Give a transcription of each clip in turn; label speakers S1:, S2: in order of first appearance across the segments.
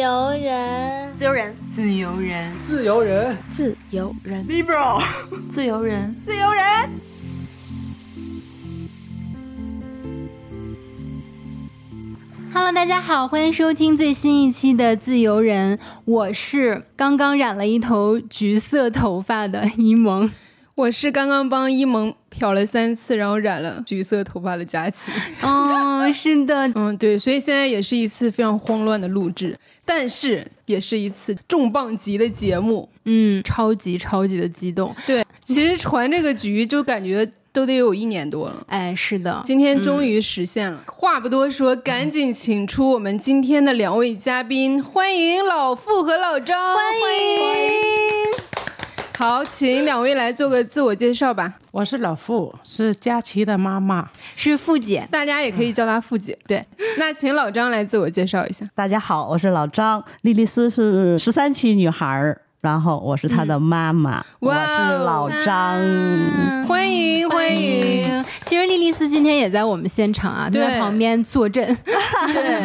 S1: 由人，
S2: 自由人，
S3: 自由人，
S4: 自由人，
S5: 自由人
S3: ，Libro，
S2: 自由人，
S3: 自由人。
S2: Hello，大家好，欢迎收听最新一期的《自由人》，我是刚刚染了一头橘色头发的一萌，
S6: 我是刚刚帮一萌漂了三次，然后染了橘色头发的佳琪。
S2: 哦，是的，
S6: 嗯，对，所以现在也是一次非常慌乱的录制，但是也是一次重磅级的节目，
S2: 嗯，超级超级的激动。
S6: 对，其实传这个局就感觉。都得有一年多了，
S2: 哎，是的，
S6: 今天终于实现了。话不多说，赶紧请出我们今天的两位嘉宾，欢迎老傅和老张，
S2: 欢迎。
S6: 好，请两位来做个自我介绍吧。
S7: 我是老傅，是佳琪的妈妈，
S2: 是傅姐，
S6: 大家也可以叫她傅姐。
S2: 对，
S6: 那请老张来自我介绍一下。
S8: 大家好，我是老张，莉莉丝是十三期女孩儿。然后我是他的妈妈，我是老张，
S6: 欢迎欢迎。
S2: 其实莉莉丝今天也在我们现场啊，在旁边坐镇。
S6: 对，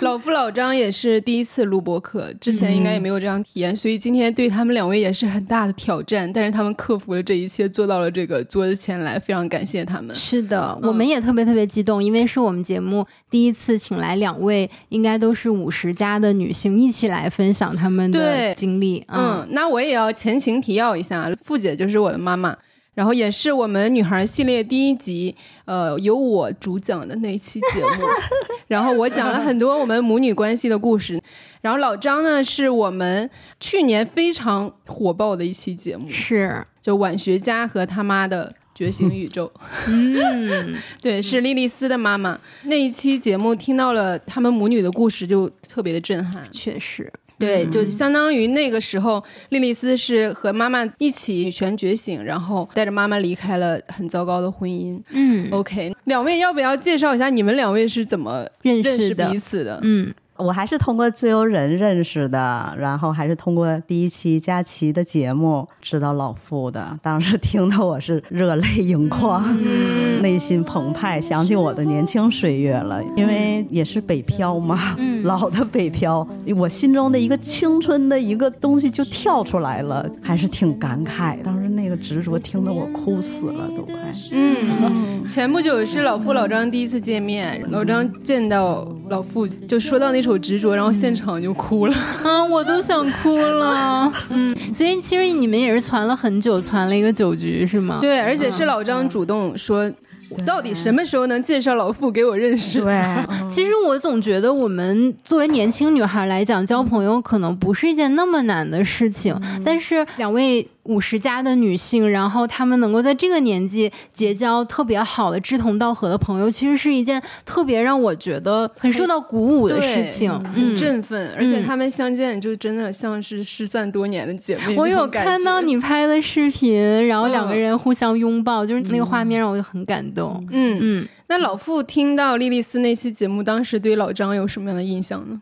S6: 老夫老张也是第一次录播客，之前应该也没有这样体验，所以今天对他们两位也是很大的挑战。但是他们克服了这一切，坐到了这个桌子前来，非常感谢他们。
S2: 是的，我们也特别特别激动，因为是我们节目第一次请来两位，应该都是五十加的女性一起来分享他们的经历。
S6: 嗯，那我也要前情提要一下，傅姐就是我的妈妈，然后也是我们女孩系列第一集，呃，由我主讲的那一期节目，然后我讲了很多我们母女关系的故事，然后老张呢是我们去年非常火爆的一期节目，
S2: 是。
S6: 就晚学家和他妈的觉醒宇宙，嗯，对，是莉莉丝的妈妈。那一期节目，听到了他们母女的故事，就特别的震撼，
S2: 确实。
S6: 对，就相当于那个时候，莉莉丝是和妈妈一起女权觉醒，然后带着妈妈离开了很糟糕的婚姻。嗯，OK，两位要不要介绍一下你们两位是怎么认识彼此的？
S2: 嗯。
S8: 我还是通过自由人认识的，然后还是通过第一期佳琪的节目知道老傅的。当时听的我是热泪盈眶，内心澎湃，想起我的年轻岁月了。因为也是北漂嘛，老的北漂，我心中的一个青春的一个东西就跳出来了，还是挺感慨。当时那个执着，听得我哭死了，都快。
S6: 嗯，前不久是老傅老张第一次见面，老张见到老傅就说到那首。有执着，然后现场就哭了
S2: 啊！我都想哭了。嗯，所以其实你们也是攒了很久，攒了一个酒局是吗？
S6: 对，而且是老张主动说。到底什么时候能介绍老傅给我认识？
S8: 对，
S2: 其实我总觉得我们作为年轻女孩来讲，交朋友可能不是一件那么难的事情。但是两位五十加的女性，然后她们能够在这个年纪结交特别好的志同道合的朋友，其实是一件特别让我觉得很受到鼓舞的事情，
S6: 很振奋。而且她们相见就真的像是失散多年的姐妹。
S2: 我有看到你拍的视频，然后两个人互相拥抱，就是那个画面让我就很感动。
S6: 嗯嗯，那老傅听到莉莉丝那期节目，当时对老张有什么样的印象呢？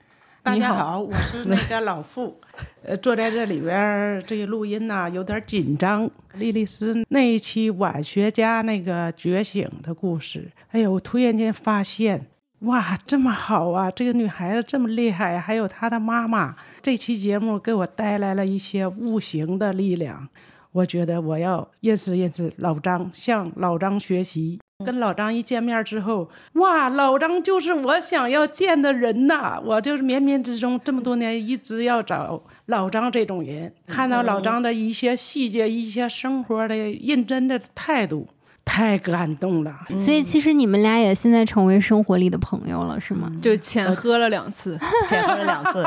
S7: 大家好，我是那个老傅，呃，坐在这里边这个录音呢有点紧张。莉莉丝那一期晚学家那个觉醒的故事，哎呀，我突然间发现，哇，这么好啊，这个女孩子这么厉害，还有她的妈妈。这期节目给我带来了一些无形的力量。我觉得我要认识认识老张，向老张学习。跟老张一见面之后，哇，老张就是我想要见的人呐！我就是冥冥之中这么多年一直要找老张这种人。看到老张的一些细节、一些生活的认真的态度，太感动了。
S2: 所以其实你们俩也现在成为生活里的朋友了，是吗？
S6: 就浅喝了两次，
S8: 浅喝了两次。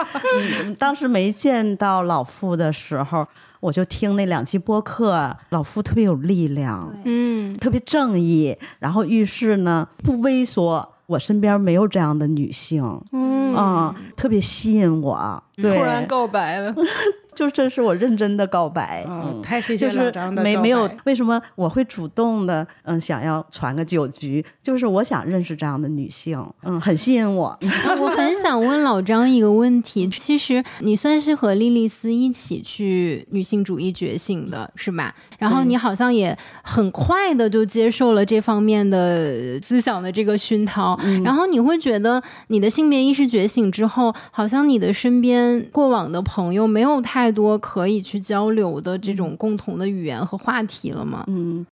S8: 嗯，当时没见到老傅的时候。我就听那两期播客，老傅特别有力量，嗯，特别正义，然后遇事呢不猥琐，我身边没有这样的女性，嗯，特别吸引我。
S6: 突然告白了，
S8: 就这是我认真的告白。
S7: 啊
S8: 嗯，
S7: 太谢谢
S8: 就是没没有为什么我会主动的嗯想要传个酒局，就是我想认识这样的女性，嗯，很吸引我。
S2: 啊 我很想问老张一个问题，其实你算是和莉莉丝一起去女性主义觉醒的，是吧？然后你好像也很快的就接受了这方面的思想的这个熏陶，然后你会觉得你的性别意识觉醒之后，好像你的身边过往的朋友没有太多可以去交流的这种共同的语言和话题了吗？
S8: 嗯，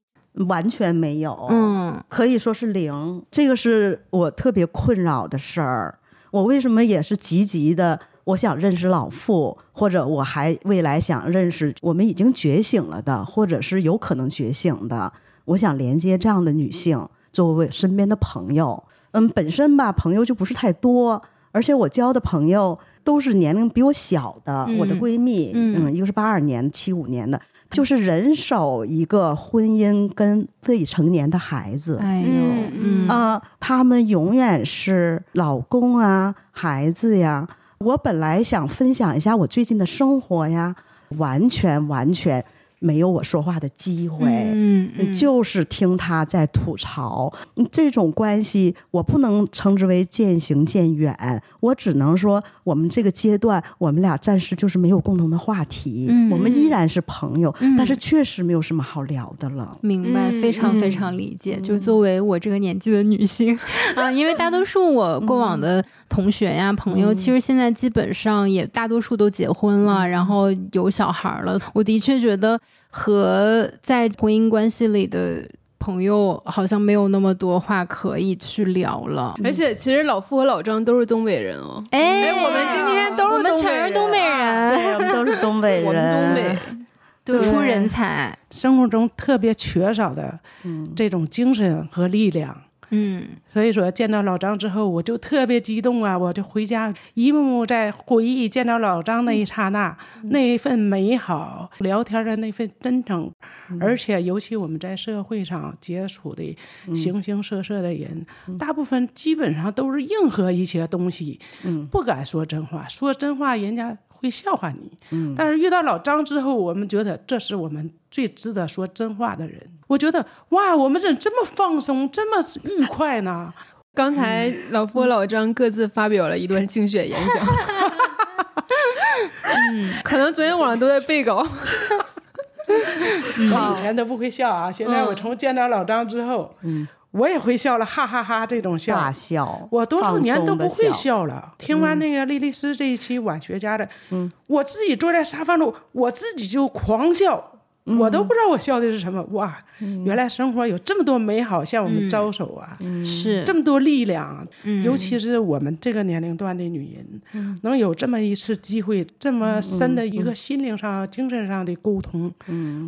S8: 完全没有。
S2: 嗯
S8: 可以说是零，这个是我特别困扰的事儿。我为什么也是积极的？我想认识老傅，或者我还未来想认识我们已经觉醒了的，或者是有可能觉醒的。我想连接这样的女性作为身边的朋友。嗯，本身吧，朋友就不是太多，而且我交的朋友都是年龄比我小的，
S2: 嗯
S8: 我的闺蜜，
S2: 嗯
S8: 嗯，一个是八二年、七五年的，就是人手一个婚姻跟未成年的孩子。
S2: 哎呦，
S6: 嗯
S2: 嗯
S8: 啊、他们永远是老公啊、孩子呀。我本来想分享一下我最近的生活呀，完全完全没有我说话的机会。
S2: 嗯嗯
S8: 就是听他在吐槽，嗯这种关系我不能称之为渐行渐远，我只能说我们这个阶段我们俩暂时就是没有共同的话题，
S2: 嗯
S8: 我们依然是朋友，
S2: 嗯
S8: 但是确实没有什么好聊的了。
S2: 明白，
S6: 嗯
S2: 非常非
S6: 嗯
S2: 常理解。就是作为我这个年纪的女性 啊，因为大多数我过往的同学呀、朋友，其实现在基本上也大多数都结婚了，然后有小孩了。我的确觉得和在婚姻关系里的朋友好像没有那么多话可以去聊了。
S6: 而且其实老傅和老张都是东北人哦。
S2: 哎
S6: 我们今天都是
S2: 我们
S6: 东北
S2: 全是东北人，
S8: 对，我们都是东北人，
S6: 我们东北，
S2: 读
S8: 对
S2: 书人才。
S7: 生活中特别缺少的
S8: 嗯
S7: 这种精神和力量。
S2: 嗯。
S7: 所以说，见到老张之后，我就特别激动啊！我就回家一幕幕在回忆见到老张那一刹那，那一份美好，聊天的那份真诚，而且尤其我们在社会上接触的形形色色的人，大部分基本上都是硬核一些东西，不敢说真话，说真话人家会笑话你。但是遇到老张之后，我们觉得这是我们最值得说真话的人。我觉得哇，我们怎么这么放松，这么愉快呢？
S6: 刚才老夫和老张各自发表了一段竞选演讲，嗯，可能昨天晚上都在背稿。
S7: 我以前都不会笑啊，现在我从见到老张之后，我也会笑了，哈哈哈这种笑。
S8: 大笑，
S7: 我多少年都不会笑了。听完那个莉莉丝这一期晚学家的，嗯，我自己坐在沙发上，我自己就狂笑，我都不知道我笑的是什么。哇，原来生活有这么多美好向我们招手啊！
S2: 是。
S7: 这么多力量，
S2: 嗯。
S7: 尤其是我们这个年龄段的女人，能有这么一次机会，这么深的一个心灵上、精神上的沟通，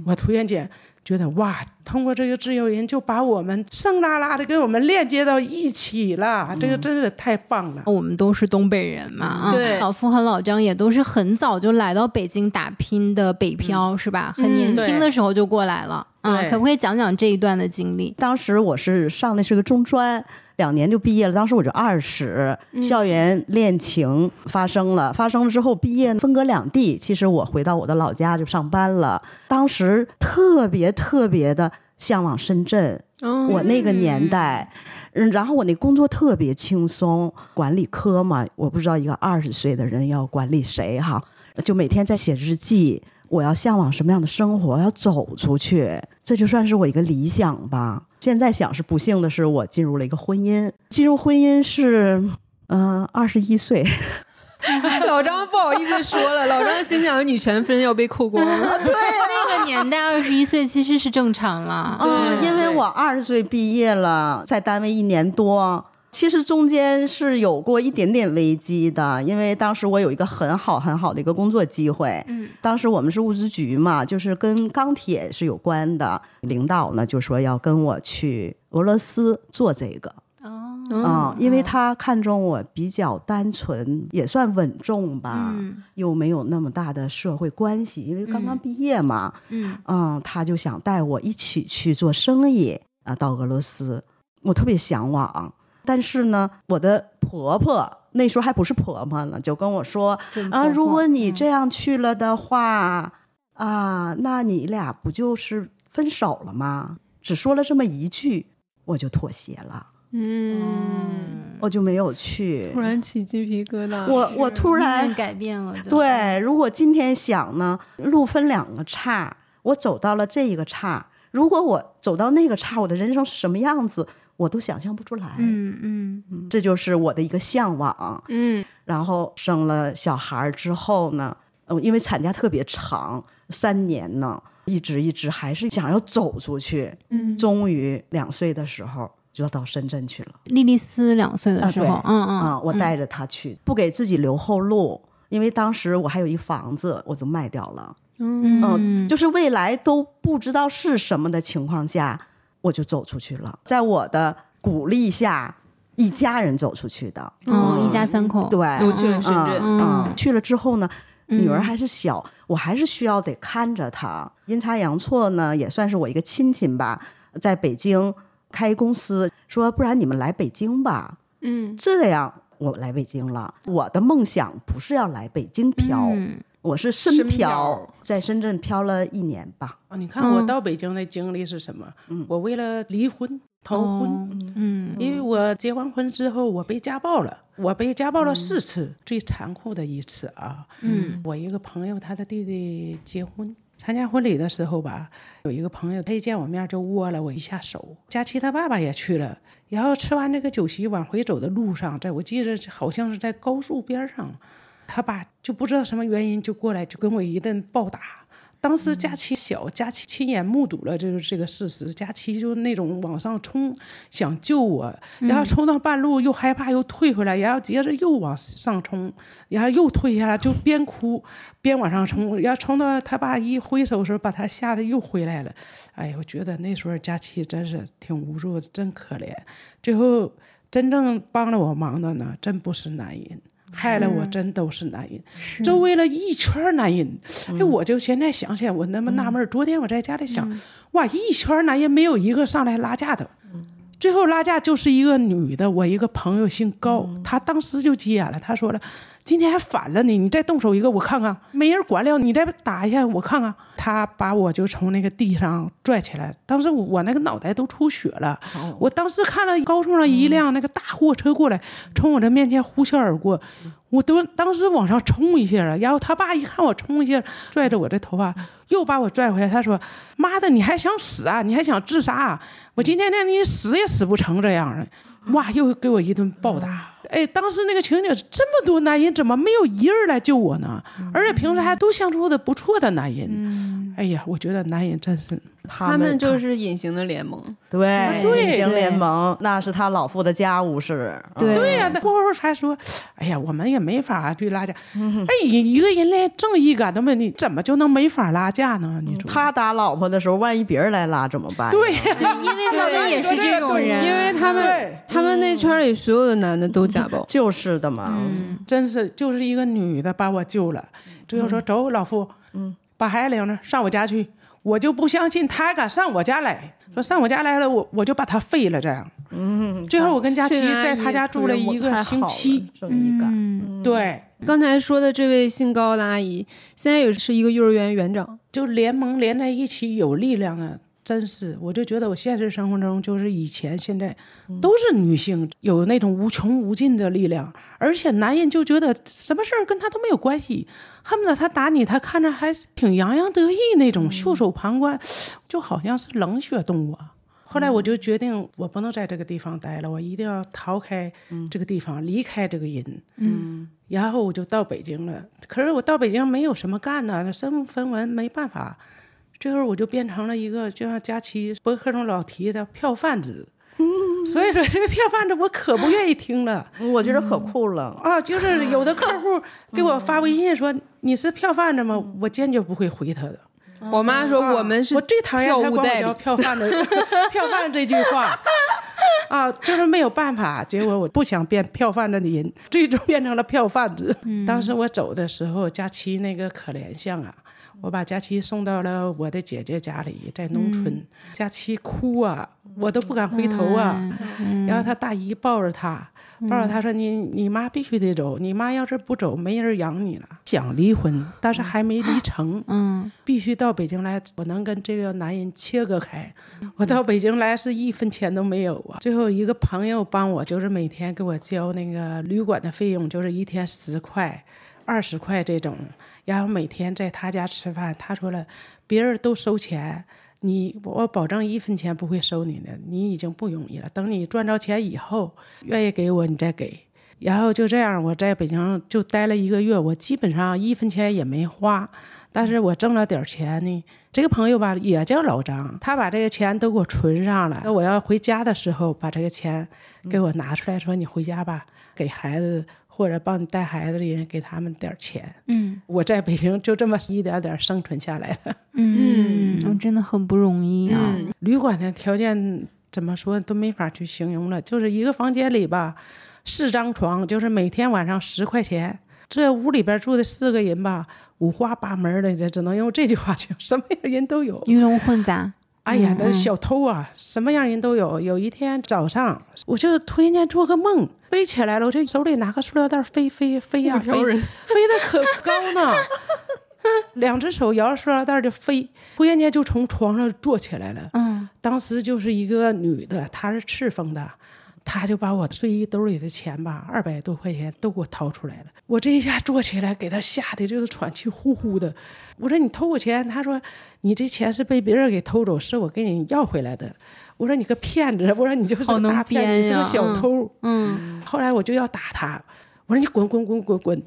S7: 我突然间觉得哇，通过这个自由人就把我们生拉拉的跟我们链接到一起了，这个真是太棒了。
S2: 我们都是东北人嘛，啊，
S6: 对
S2: 老傅和老张也都是很早就来到北京打拼的北漂，是吧？很年轻的时候就过来了，啊，可不可以讲讲这一段的经历？
S8: 当时我是上的是个中专，两年就毕业了。当时我就二十，校园恋情发生了，发生了之后毕业分隔两地。其实我回到我的老家就上班了。当时特别特别的向往深圳，我那个年代，嗯，然后我那工作特别轻松，管理科嘛，我不知道一个二十岁的人要管理谁哈，就每天在写日记。我要向往什么样的生活？要走出去，这就算是我一个理想吧。现在想是不幸的是，我进入了一个婚姻。进入婚姻是，嗯、二十一岁，
S6: 老张不好意思说了，老张心想女权分要被扣光了。
S2: 对那个年代二十一岁其实是正常了，
S8: 嗯，
S6: 对
S8: 因为我二十岁毕业了，在单位一年多。其实中间是有过一点点危机的，因为当时我有一个很好很好的一个工作机会。
S2: 嗯，
S8: 当时我们是物资局嘛，就是跟钢铁是有关的。领导呢就说要跟我去俄罗斯做这个。
S2: 哦，
S8: 啊、因为他看中我比较单纯，也算稳重吧，
S2: 嗯。
S8: 又没有那么大的社会关系，因为刚刚毕业嘛，
S2: 嗯
S8: 嗯，他就想带我一起去做生意啊，到俄罗斯，我特别向往。但是呢，我的婆婆那时候还不是婆婆呢，就跟我说啊，如果你
S2: 嗯。
S8: 这样去了的话，啊，那你俩不就是分手了吗？只说了这么一句，我就妥协了，
S6: 嗯，
S8: 我就没有去
S6: 突。然起鸡皮疙瘩。
S8: 我我突然
S2: 改变了，
S8: 对，如果今天想呢，路分两个岔，我走到了这一个岔，如果我走到那个岔，我的人生是什么样子，我都想象不出来。
S2: 嗯嗯嗯
S8: 这就是我的一个向往。
S6: 嗯
S8: 然后生了小孩儿之后呢，呃，因为产假特别长，三年呢，一直一直还是想要走出去。
S6: 嗯
S8: 终于两岁的时候就要到深圳去了。
S2: 莉莉丝两岁的时候，嗯嗯
S8: 啊，我带着她去，不给自己留后路，因为当时我还有一房子，我就卖掉了。
S6: 嗯
S8: 嗯，就是未来都不知道是什么的情况下，我就走出去了。在我的鼓励下，一家人走出去的。
S2: 哦，一家三口，
S8: 对，
S6: 都去了深圳。
S8: 嗯
S2: 嗯
S8: 嗯，去了之后呢，女儿
S2: 嗯
S8: 还是小，我还是需要得看着她。阴差阳错呢，也算是我一个亲戚吧，在北京开公司，说不然你们来北京吧。
S6: 嗯
S8: 这样我来北京了。我的梦想不是要来北京漂，
S2: 嗯
S8: 我是深
S6: 深
S8: 漂
S6: 漂，
S8: 在深圳漂了一年吧。
S7: 哦，你看我
S2: 嗯
S7: 到北京的经历是什么？嗯我为了离婚逃婚，
S2: 哦嗯
S7: 因为我结完婚之后我被家暴了，我被家暴了四次，最残酷的一次啊。
S2: 嗯
S7: 我一个朋友他的弟弟结婚。参加婚礼的时候吧，有一个朋友，他一见我面就握了我一下手。佳琪他爸爸也去了，然后吃完这个酒席往回走的路上，在我记得好像是在高速边上，他爸就不知道什么原因就过来就跟我一顿暴打。当时佳琪小，佳琪亲眼目睹了这个这个事实，佳琪就那种往上冲，想救我，然后冲到半路又害怕又退回来，然后接着又往上冲，然后又退下来，就边哭边往上冲，然后冲到他爸一挥手的时候，把他吓得又回来了。哎呀，我觉得那时候佳琪真是挺无助，真可怜。最后真正帮了我忙的呢，真不是男人。害了我真都是男人，周围了一圈男人，哎，我就现在想起来，我那么纳闷儿。昨天我在家里想，哇，一圈男人没有一个上来拉架的，最后拉架就是一个女的，我一个朋友姓高，她当时就急眼了，她说了：“今天还反了你，你再动手一个我看看，没人管了，你再打一下我看看。”他把我就从那个地上拽起来，当时我那个脑袋都出血了，我当时看了高速上一辆那个大货车过来，从我这面前呼啸而过，我都当时往上冲一下了，然后他爸一看我冲一下，拽着我的头发又把我拽回来，他说：“妈的，你还想死啊？你还想自杀啊？我今天让你死也死不成这样的。”哇，又给我一顿暴打。哎，当时那个情景，这么多男人怎么没有一人来救我呢？而且平时还都相处的不错的男人。哎呀，我觉得男人真是
S8: 他
S6: 他们就是隐形的联盟。
S8: 对
S7: 对
S8: 隐形
S2: 对
S8: 联盟，那是他老父的家务事。
S2: 对
S7: 对呀、那过后还说，哎呀，我们也没法去拉架。哎，一个人连正义感都没有，你怎么就能没法拉架呢？你说
S8: 他打老婆的时候，万一别人来拉怎么办？
S7: 对呀、
S2: 对，因为他们也是这种人，
S6: 因为他们
S7: 对
S6: 他们那圈里所有的男的都
S8: 就是的嘛。
S7: 真是就是一个女的把我救了，最后说走，老夫，嗯，把孩子领着上我家去，我就不相信他敢上我家来，说上我家来了，我我就把他废了这样。嗯，最后我跟佳琪在他家住了一个星期，
S8: 正义感。
S2: 嗯，
S7: 对，
S6: 刚才说的这位姓高的阿姨，现在也是一个幼儿园园长。
S7: 就联盟连在一起有力量啊。真是，我就觉得我现实生活中就是以前现在都是女性有那种无穷无尽的力量，而且男人就觉得什么事儿跟他都没有关系，恨不得他打你，他看着还挺洋洋得意那种，袖手旁观，就好像是冷血动物啊。后来我就决定，我不能在这个地方待了，我一定要逃开这个地方，离开这个人。嗯，然后我就到北京了。可是我到北京没有什么干呢，身无分文，没办法。最后我就变成了一个，就像佳期博客中老提的票贩子。所以说这个票贩子我可不愿意听了
S8: 我觉得可酷了。
S7: 啊！就是有的客户 给我发微信说你是票贩子吗？我坚决不会回他的。
S6: 我妈说我们是
S7: 我最讨厌
S6: 票
S7: 他管我
S6: 务代理。
S7: 叫票贩子，票贩这句话 啊，就是没有办法。结果我不想变票贩子的人，最终变成了票贩子。当时我走的时候，佳期那个可怜相啊，我把佳琪送到了我的姐姐家里，在农村。佳琪哭啊，我都不敢回头啊。然后他大姨抱着他，抱着他说：“你你妈必须得走，你妈要是不走，没人养你了。”想离婚，但是还没离成。
S2: 嗯
S7: 必须到北京来，我能跟这个男人切割开。我到北京来是一分钱都没有啊。最后一个朋友帮我，就是每天给我交那个旅馆的费用，就是一天十块、二十块这种。然后每天在他家吃饭，他说了，别人都收钱，你我保证一分钱不会收你的，你已经不容易了。等你赚着钱以后，愿意给我你再给。然后就这样，我在北京就待了一个月，我基本上一分钱也没花，但是我挣了点钱呢。这个朋友吧也叫老张，他把这个钱都给我存上了。我要回家的时候，把这个钱给我拿出来，说你回家吧，给孩子或者帮你带孩子的人给他们点钱。
S2: 嗯
S7: 我在北京就这么一点点生存下来了。
S2: 嗯，嗯真的很不容易啊。
S6: 嗯
S7: 旅馆的条件怎么说都没法去形容了，就是一个房间里吧，四张床，就是每天晚上十块钱。这屋里边住的四个人吧，五花八门的，这只能用这句话形容，什么样人都有。
S2: 鱼龙混杂。
S7: 哎呀，那
S2: 嗯
S7: 小偷啊，什么样人都有。有一天早上，我就突然间做个梦，飞起来了，我就手里拿个塑料袋飞飞飞呀、飞，飞得可高呢。两只手摇着塑料袋就飞，突然间就从床上坐起来了。
S2: 嗯
S7: 当时就是一个女的，她是赤峰的，她就把我睡衣兜里的钱吧，二百多块钱都给我掏出来了。我这一下坐起来，给他吓得就是喘气呼呼的。我说你偷我钱，他说你这钱是被别人给偷走，是我给你要回来的。我说你个骗子，我说你就是个大骗子，你是个小偷。
S2: 嗯
S7: 后来我就要打他，我说你滚滚滚滚滚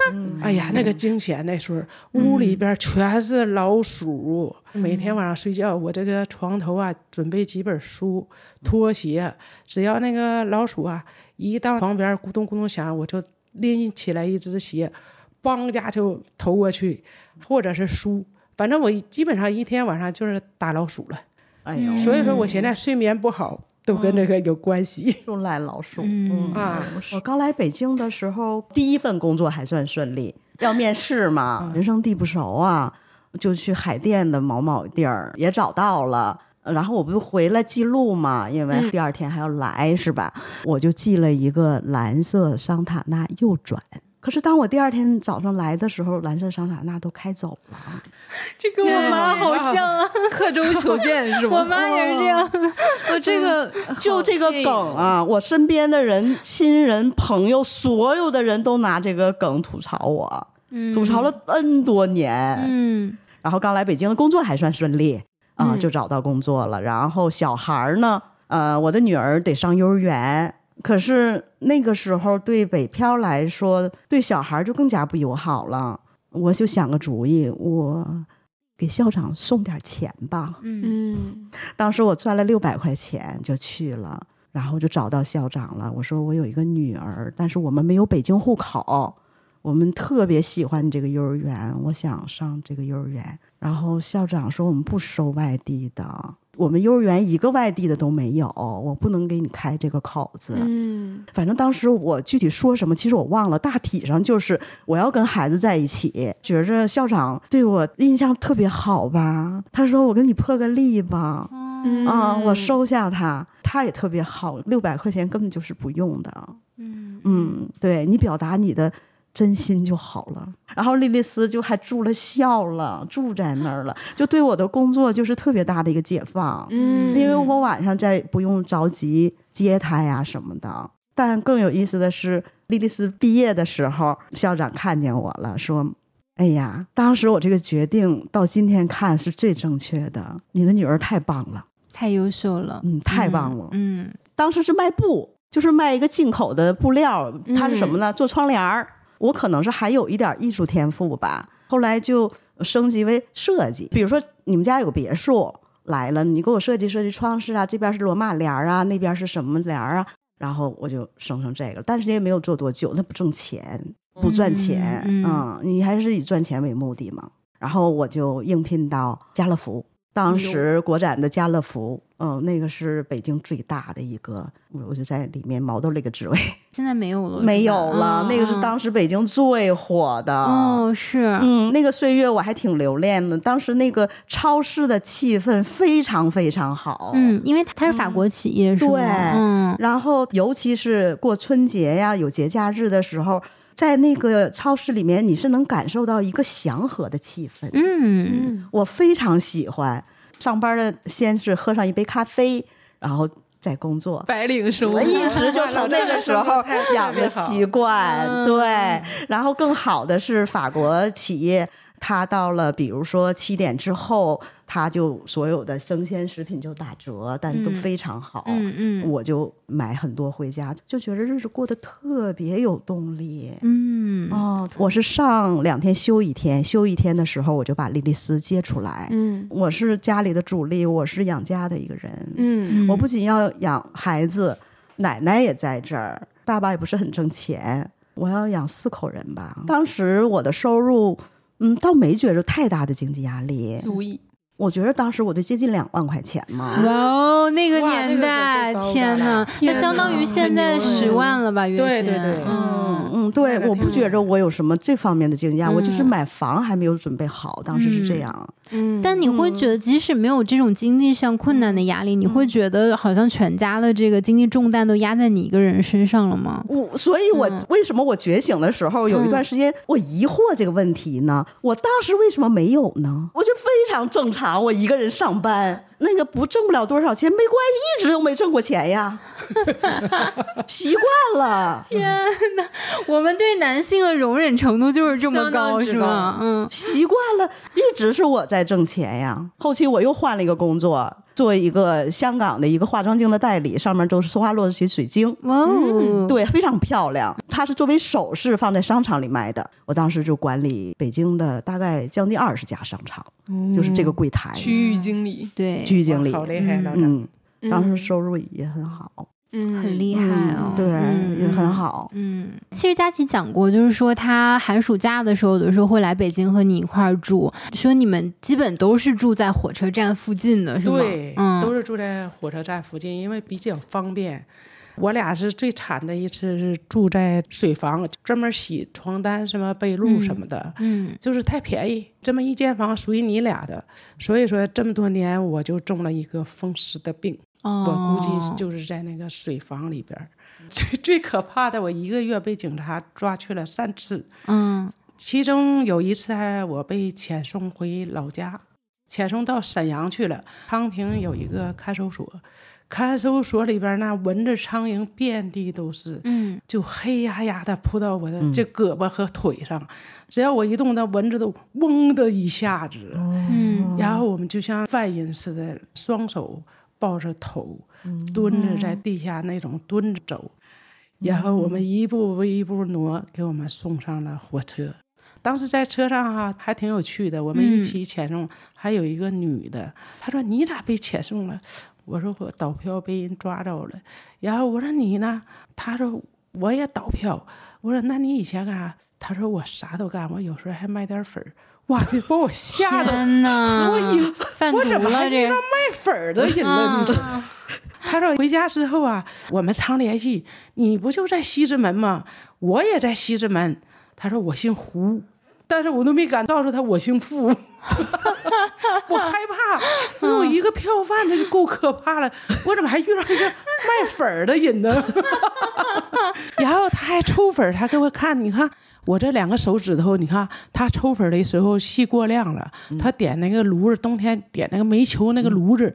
S7: 的。哎呀，那个惊险！那时候屋里边全是老鼠，每天晚上睡觉，我这个床头啊准备几本书、拖鞋，只要那个老鼠啊一到床边咕咚咕咚响，我就拎起来一只鞋，梆家就投过去，或者是书，反正我基本上一天晚上就是打老鼠了。
S8: 哎呦，
S7: 所以说我现在睡眠不好都跟这个有关系。
S8: 又赖老鼠。
S2: 嗯
S7: 啊，
S8: 我刚来北京的时候，第一份工作还算顺利，要面试嘛，人生地不熟啊，就去海淀的某某地儿也找到了。然后我不回来记录嘛，因为第二天还要来，是吧？我就记了一个蓝色桑塔纳右转。可是当我第二天早上来的时候，蓝色桑塔纳都开走了。
S2: 这跟我妈好像啊，
S6: 刻舟求剑是吗？
S2: 我妈也是这样。
S6: 我这个
S8: 就这个梗啊，我身边的人、亲人、朋友，所有的人都拿这个梗吐槽我，吐槽了 N 多年。
S2: 嗯
S8: 然后刚来北京的工作还算顺利啊，
S6: 嗯
S8: 就找到工作了。然后小孩儿呢，呃，我的女儿得上幼儿园，可是那个时候对北漂来说，对小孩儿就更加不友好了。我就想个主意，我给校长送点钱吧。
S2: 嗯
S6: 嗯
S8: 当时我赚了六百块钱就去了，然后就找到校长了。我说我有一个女儿，但是我们没有北京户口，我们特别喜欢这个幼儿园，我想上这个幼儿园。然后校长说我们不收外地的，我们幼儿园一个外地的都没有，我不能给你开这个口子。
S6: 嗯
S8: 反正当时我具体说什么，其实我忘了，大体上就是我要跟孩子在一起，觉着校长对我印象特别好吧。他说我跟你破个例吧，
S6: 嗯
S8: 啊，我收下他，他也特别好，六百块钱根本就是不用的。
S2: 嗯
S8: 嗯，对你表达你的真心就好了。然后莉莉丝就还住了校了，住在那儿了，就对我的工作就是特别大的一个解放。
S6: 嗯，
S8: 因为我晚上再不用着急接她呀什么的。但更有意思的是，莉莉丝毕业的时候，校长看见我了，说：“哎呀，当时我这个决定到今天看是最正确的，你的女儿太棒了，
S2: 太优秀了，
S8: 嗯，太棒了。
S2: 嗯
S8: 当时是卖布，就是卖一个进口的布料，它是什么呢？做窗帘儿。我可能是还有一点艺术天赋吧，后来就升级为设计。比如说你们家有个别墅来了，你给我设计设计窗饰啊，这边是罗马帘儿啊，那边是什么帘儿啊，然后我就生成这个，但是也没有做多久，那不挣钱，不赚钱，
S2: 嗯。嗯
S8: 你还是以赚钱为目的嘛。然后我就应聘到家乐福，当时国展的家乐福，嗯，那个是北京最大的一个，我就在里面毛豆那个职位，
S2: 现在没有了，
S8: 没有了，
S2: 啊
S8: 那个是当时北京最火的。
S2: 哦，是，
S8: 嗯，那个岁月我还挺留恋的。当时那个超市的气氛非常非常好，
S2: 嗯，因为它它是法国企业？
S8: 对
S2: 嗯
S8: 然后尤其是过春节呀、有节假日的时候，在那个超市里面，你是能感受到一个祥和的气氛。
S2: 嗯
S8: 我非常喜欢上班的，先是喝上一杯咖啡，然后再工作。
S6: 白领生活
S8: 我，一直就从那个时候 养的习惯，对。然后更好的是法国企业，它到了比如说七点之后，他就所有的生鲜食品就打折，但是都非常好。
S2: 嗯嗯
S8: 我就买很多回家，就觉得日子过得特别有动力。
S2: 嗯
S8: 哦，我是上两天休一天，休一天的时候我就把莉莉丝接出来。
S6: 嗯
S8: 我是家里的主力，我是养家的一个人。
S6: 嗯
S8: 我不仅要养孩子，奶奶也在这儿，爸爸也不是很挣钱，我要养四口人吧。当时我的收入，嗯，倒没觉着太大的经济压力。
S6: 足以。
S8: 我觉得当时我就接近两万块钱嘛。
S2: 哇哦，那个年代，天哪，那相当于现在十万了吧？月薪？
S7: 对对对
S2: 嗯
S8: 嗯，对，我不觉着我有什么这方面的经济压力，我就是
S2: 嗯
S8: 买房还没有准备好，当时是这样。
S6: 嗯
S2: 但你会觉得，即使没有这种经济上困难的压力，你会觉得好像全家的这个经济重担都压在你一个人身上了吗？
S8: 我所以我，
S2: 嗯
S8: 为什么我觉醒的时候有一段时间我疑惑这个问题呢？我当时为什么没有呢？我觉得非常正常，我一个人上班，那个不挣不了多少钱没关系，一直都没挣过钱呀，习惯了。
S2: 我们对男性的容忍程度就是这么高，是吗？嗯
S8: 习惯了，一直是我在挣钱呀。后期我又换了一个工作，做一个香港的一个化妆镜的代理，上面都是苏花洛奇水晶，
S2: 哇哦，
S8: 对，非常漂亮。它是作为首饰放在商场里卖的。我当时就管理北京的大概将近二十家商场，就是这个柜台
S6: 区域经理，
S2: 对，
S8: 区域经理。
S7: 好厉害，老张。
S8: 嗯，当时收入也很好，
S6: 嗯
S2: 很厉害哦
S8: 嗯，对，
S2: 嗯
S8: 也很好。
S2: 嗯，其实佳琪讲过，就是说他寒暑假的时候，有的时候会来北京和你一块儿住，说你们基本都是住在火车站附近的，是吗？
S7: 对，
S2: 嗯，
S7: 都是住在火车站附近，因为比较方便。我俩是最惨的一次，是住在水房，专门洗床单、什么被褥什么的，
S2: 嗯
S7: 就是太便宜。这么一间房属于你俩的，所以说这么多年我就中了一个风湿的病，
S2: 哦，
S7: 我估计就是在那个水房里边儿。最最可怕的，我一个月被警察抓去了三次，
S2: 嗯。
S7: 其中有一次还我被遣送回老家，遣送到沈阳去了。昌平有一个看守所，看守所里边那蚊子苍蝇遍地都是，
S2: 嗯。
S7: 就黑压压的扑到我的这胳膊和腿上，只要我一动，那蚊子都嗡的一下子，
S2: 嗯。
S7: 然后我们就像犯人似的，双手抱着头，蹲着在地下那种蹲着走，然后我们一步一步挪，给我们送上了火车。当时在车上哈、还挺有趣的，我们一起遣送，还有一个女的，她说你咋被遣送了？我说我倒票被人抓着了，然后我说你呢？她说我也倒票。我说那你以前干啥？她说我啥都干，我有时候还卖点粉儿。哇，这把我吓
S2: 的
S7: 我以为我怎么还遇到卖粉儿的人了？你知道？他说回家之后啊，我们常联系。你不就在西直门吗？我也在西直门。他说我姓胡，但是我都没敢告诉他我姓付，我害怕。我说我一个票贩子就够可怕了，我怎么还遇到一个卖粉儿的人呢？然后他还抽粉儿，他给我看，你看我这两个手指头，你看他抽粉儿的时候细过量了，他点那个炉子，冬天点那个煤球那个炉子，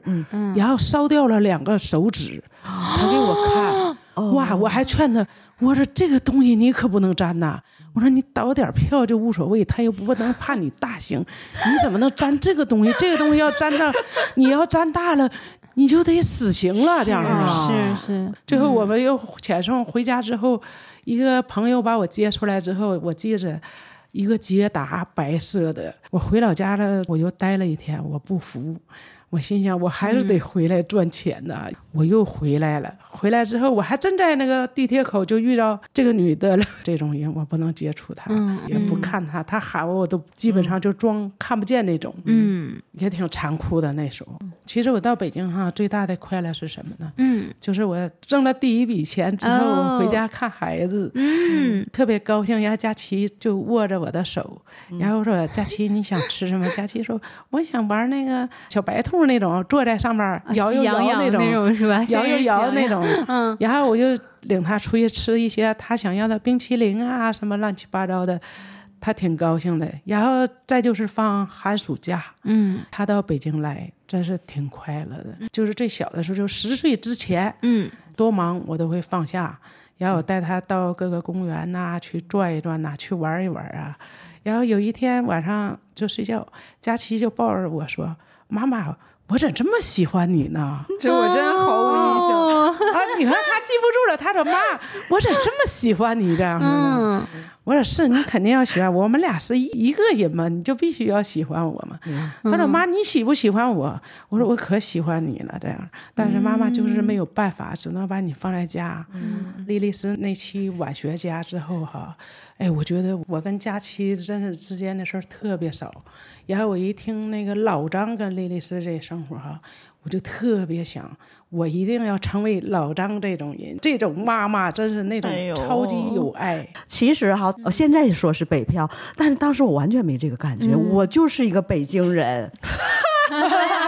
S7: 然后烧掉了两个手指，他给我看，哇，我还劝他，我说这个东西你可不能沾呐，我说你倒点票就无所谓，他又不能判你大刑，你怎么能沾这个东西？这个东西要沾到，你要沾大了，你就得死刑了，这样？是
S2: 是，
S7: 最后我们又遣送回家之后，一个朋友把我接出来之后，我记着一个捷达白色的，我回老家了，我又待了一天，我不服。我心想，我还是得回来赚钱呐！我又回来了。回来之后，我还真在那个地铁口就遇到这个女的了。这种人我不能接触她，
S2: 嗯
S7: 也不看她，她喊我我都基本上就装看不见那种。
S2: 嗯
S7: 也挺残酷的那时候。其实我到北京哈，最大的快乐是什么呢？
S2: 嗯
S7: 就是我挣了第一笔钱之后，
S2: 哦
S7: 我回家看孩子，
S2: 嗯
S7: 特别高兴。然后佳琪就握着我的手，然后说：“佳琪，你想吃什么？”佳琪说：“我想玩那个小白兔那种，坐在上面摇摇摇那，
S2: 种是吧？
S7: 摇摇摇那种。
S2: 嗯
S7: 然后我就领他出去吃一些他想要的冰淇淋啊，什么乱七八糟的，他挺高兴的。然后再就是放寒暑假，
S2: 嗯
S7: 他到北京来，真是挺快乐的。就是最小的时候，就十岁之前，
S2: 嗯
S7: 多忙我都会放下，然后我带他到各个公园呐、去转一转呐、去玩一玩啊。然后有一天晚上就睡觉，佳琪就抱着我说：“妈妈，我怎么这么喜欢你呢？”
S6: 这我真毫无印象。
S2: 哦
S7: 啊，你看他记不住了，他说：“妈，我咋这么喜欢你这样的呢？”
S2: 嗯
S7: 我说是你肯定要喜欢我，我们俩是一一个人嘛，你就必须要喜欢我嘛。他说妈，你喜不喜欢我？我说我可喜欢你了，这样。但是妈妈就是没有办法，只能把你放在家。莉莉丝那期晚学家之后哈，哎，我觉得我跟佳琪真是之间的事儿特别少。然后我一听那个老张跟莉莉丝这生活哈，我就特别想，我一定要成为老张这种人，这种妈妈真是那种超级有爱。
S8: 其实哈，我现在说是北漂，但是当时我完全没这个感觉，我就是一个北京人，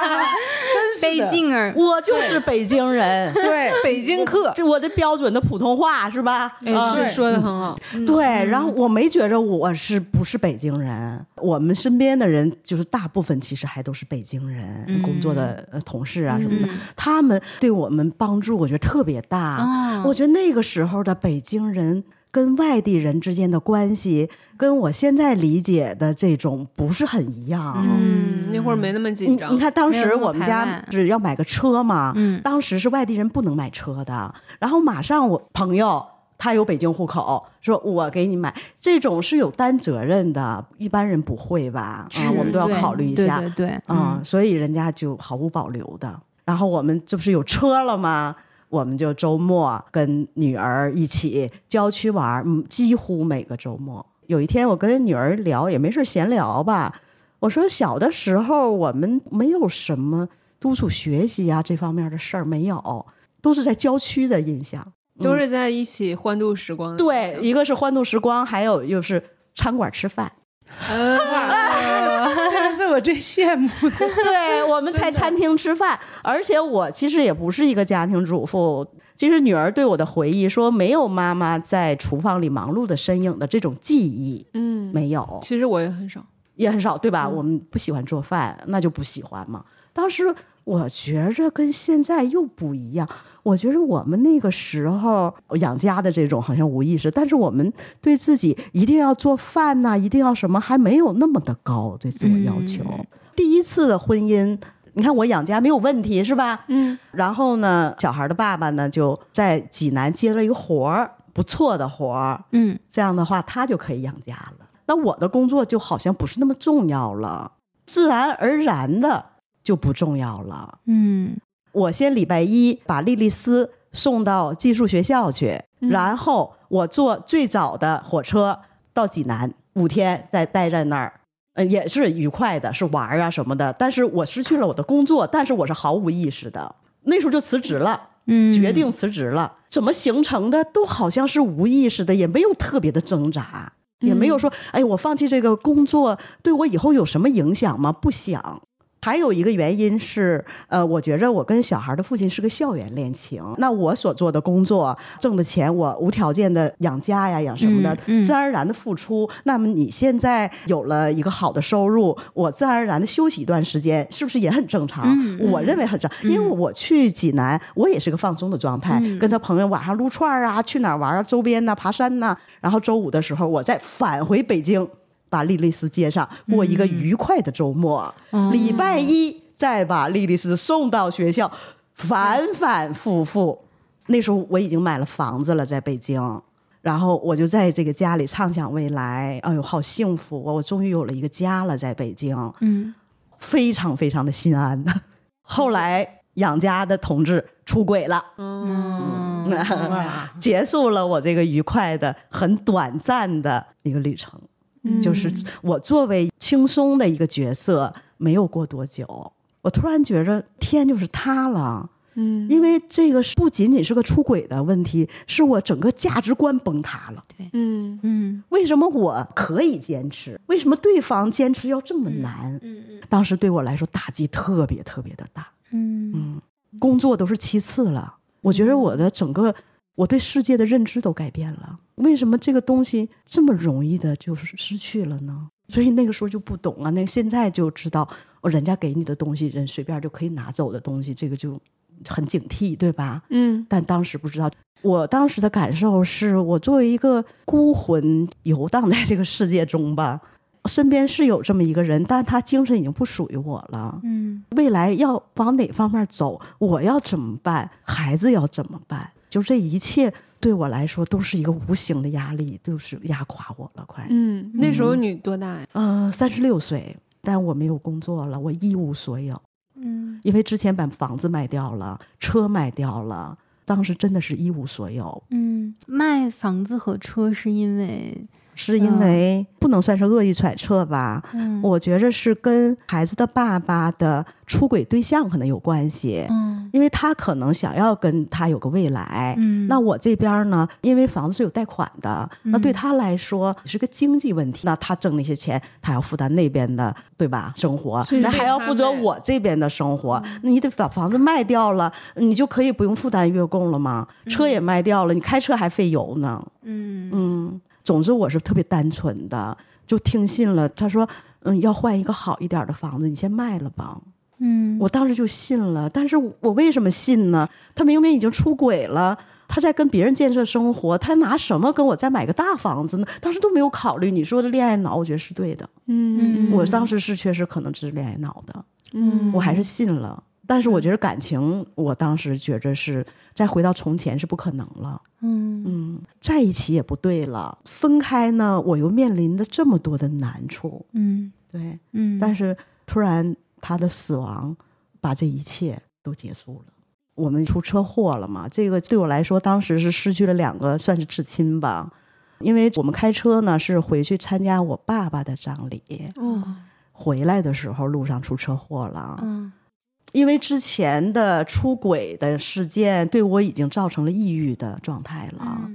S2: 北京人，
S8: 我就是北京人。
S6: 对，北京客，
S8: 这我的标准的普通话是吧？
S6: 哎，
S8: 啊
S6: 是说的很好。
S8: 对，然后我没觉着我是不是北京人，我们身边的人就是大部分其实还都是北京人，工作的呃同事啊什么的，他们对我们帮助我觉得特别大。
S2: 哦
S8: 我觉得那个时候的北京人。跟外地人之间的关系，跟我现在理解的这种不是很一样。
S6: 嗯，那会儿没那么紧张。
S8: 你看，当时我们家只要买个车嘛，
S2: 嗯
S8: 当时是外地人不能买车的，然后马上我朋友他有北京户口，说我给你买，这种是有担责任的，一般人不会吧？啊、
S2: 是
S8: 我们都要考虑一下，
S2: 对对对，
S8: 嗯，所以人家就毫无保留的。然后我们这不是有车了吗？我们就周末跟女儿一起郊区玩几乎每个周末。有一天我跟女儿聊，也没事闲聊吧，我说小的时候我们没有什么督促学习啊这方面的事儿，没有，都是在郊区的印象。
S6: 都是在一起欢度时光的。
S8: 对，一个是欢度时光，还有又是餐馆吃饭。
S7: 我最羡慕的。
S8: 对，我们在餐厅吃饭，而且我其实也不是一个家庭主妇。其实女儿对我的回忆说，没有妈妈在厨房里忙碌的身影的这种记忆，
S6: 嗯，
S8: 没有，
S6: 其实我也很少。
S8: 也很少，对吧？我们不喜欢做饭，那就不喜欢嘛。当时我觉着跟现在又不一样，我觉得我们那个时候养家的这种好像无意识，但是我们对自己一定要做饭呐、一定要什么，还没有那么的高对自我要求。第一次的婚姻。你看我养家没有问题是吧？
S6: 嗯，
S8: 然后呢，小孩的爸爸呢就在济南接了一个活儿，不错的活儿，
S2: 嗯
S8: 这样的话，他就可以养家了。那我的工作就好像不是那么重要了，自然而然的就不重要了。
S2: 嗯
S8: 我先礼拜一把莉莉丝送到寄宿学校去，然后我坐最早的火车到济南，五天再待在那儿。呃，也是愉快的，是玩啊什么的。但是我失去了我的工作，但是我是毫无意识的。那时候就辞职了，
S2: 嗯，
S8: 决定辞职了。怎么形成的，都好像是无意识的，也没有特别的挣扎，也没有说，哎，我放弃这个工作对我以后有什么影响吗？不想。还有一个原因是，呃，我觉着我跟小孩的父亲是个校园恋情。那我所做的工作挣的钱，我无条件的养家呀，养什么的，
S2: 嗯嗯
S8: 自然而然的付出。那么你现在有了一个好的收入，我自然而然的休息一段时间，是不是也很正常？我认为很正常，因为我去济南，我也是个放松的状态，
S2: 嗯
S8: 跟他朋友晚上撸串儿啊，去哪儿玩啊，周边呐、爬山呐、然后周五的时候，我再返回北京，把莉莉丝接上，过一个愉快的周末。
S2: 哦
S8: 礼拜一再把莉莉丝送到学校，反反复复。那时候我已经买了房子了，在北京。然后我就在这个家里畅想未来，哎呦，好幸福啊！我终于有了一个家了，在北京。
S2: 嗯
S8: 非常非常的心安的。后来养家的同志出轨了，
S2: 嗯，
S7: 哇，
S8: 结束了我这个愉快的、很短暂的一个旅程。就是我作为轻松的一个角色，没有过多久，我突然觉着天就是塌了。
S6: 嗯
S8: 因为这个是不仅仅是个出轨的问题，是我整个价值观崩塌了。
S6: 对嗯
S2: 嗯
S8: 为什么我可以坚持？为什么对方坚持要这么难？
S2: 嗯嗯
S8: 当时对我来说打击特别特别的大。
S2: 嗯
S8: 工作都是其次了，我觉得我的整个我对世界的认知都改变了。为什么这个东西这么容易的就是失去了呢？所以那个时候就不懂啊，那现在就知道，哦，人家给你的东西，人随便就可以拿走的东西，这个就很警惕，对吧？
S6: 嗯
S8: 但当时不知道，我当时的感受是我作为一个孤魂游荡在这个世界中吧，身边是有这么一个人，但他精神已经不属于我了。
S2: 嗯
S8: 未来要往哪方面走，我要怎么办，孩子要怎么办，就这一切对我来说都是一个无形的压力，就是压垮我了，快。
S6: 嗯，那时候你多大呀？
S8: 嗯，三十六岁，但我没有工作了，我一无所有，
S2: 嗯
S8: 因为之前把房子卖掉了，车卖掉了，当时真的是一无所有。
S2: 嗯，卖房子和车是因为
S8: 是因为不能算是恶意揣测吧，
S2: 嗯
S8: 我觉着是跟孩子的爸爸的出轨对象可能有关系，
S2: 嗯
S8: 因为他可能想要跟他有个未来。
S2: 嗯
S8: 那我这边呢，因为房子是有贷款的，那对他来说是个经济问题。那他挣那些钱，他要负担那边的，对吧？生活，那还要负责我这边的生活。那你得把房子卖掉了，你就可以不用负担月供了吗？车也卖掉了，你开车还费油呢。
S2: 嗯
S8: 嗯，总之我是特别单纯的，就听信了。他说，嗯，要换一个好一点的房子，你先卖了吧。
S2: 嗯
S8: 我当时就信了，但是我为什么信呢？他明明已经出轨了，他在跟别人建设生活，他拿什么跟我再买个大房子呢？当时都没有考虑。你说的恋爱脑，我觉得是对的。
S6: 嗯
S8: 我当时是确实可能是恋爱脑的，
S6: 嗯
S8: 我还是信了。但是我觉得感情，我当时觉着是再回到从前是不可能了。
S2: 嗯
S8: 嗯，在一起也不对了，分开呢，我又面临着这么多的难处。
S2: 嗯
S8: 对，
S2: 嗯，
S8: 但是突然他的死亡把这一切都结束了。我们出车祸了嘛？这个对我来说，当时是失去了两个算是至亲吧。因为我们开车呢是回去参加我爸爸的葬礼，
S6: 哦
S8: 回来的时候路上出车祸了。
S2: 嗯
S8: 因为之前的出轨的事件对我已经造成了抑郁的状态了。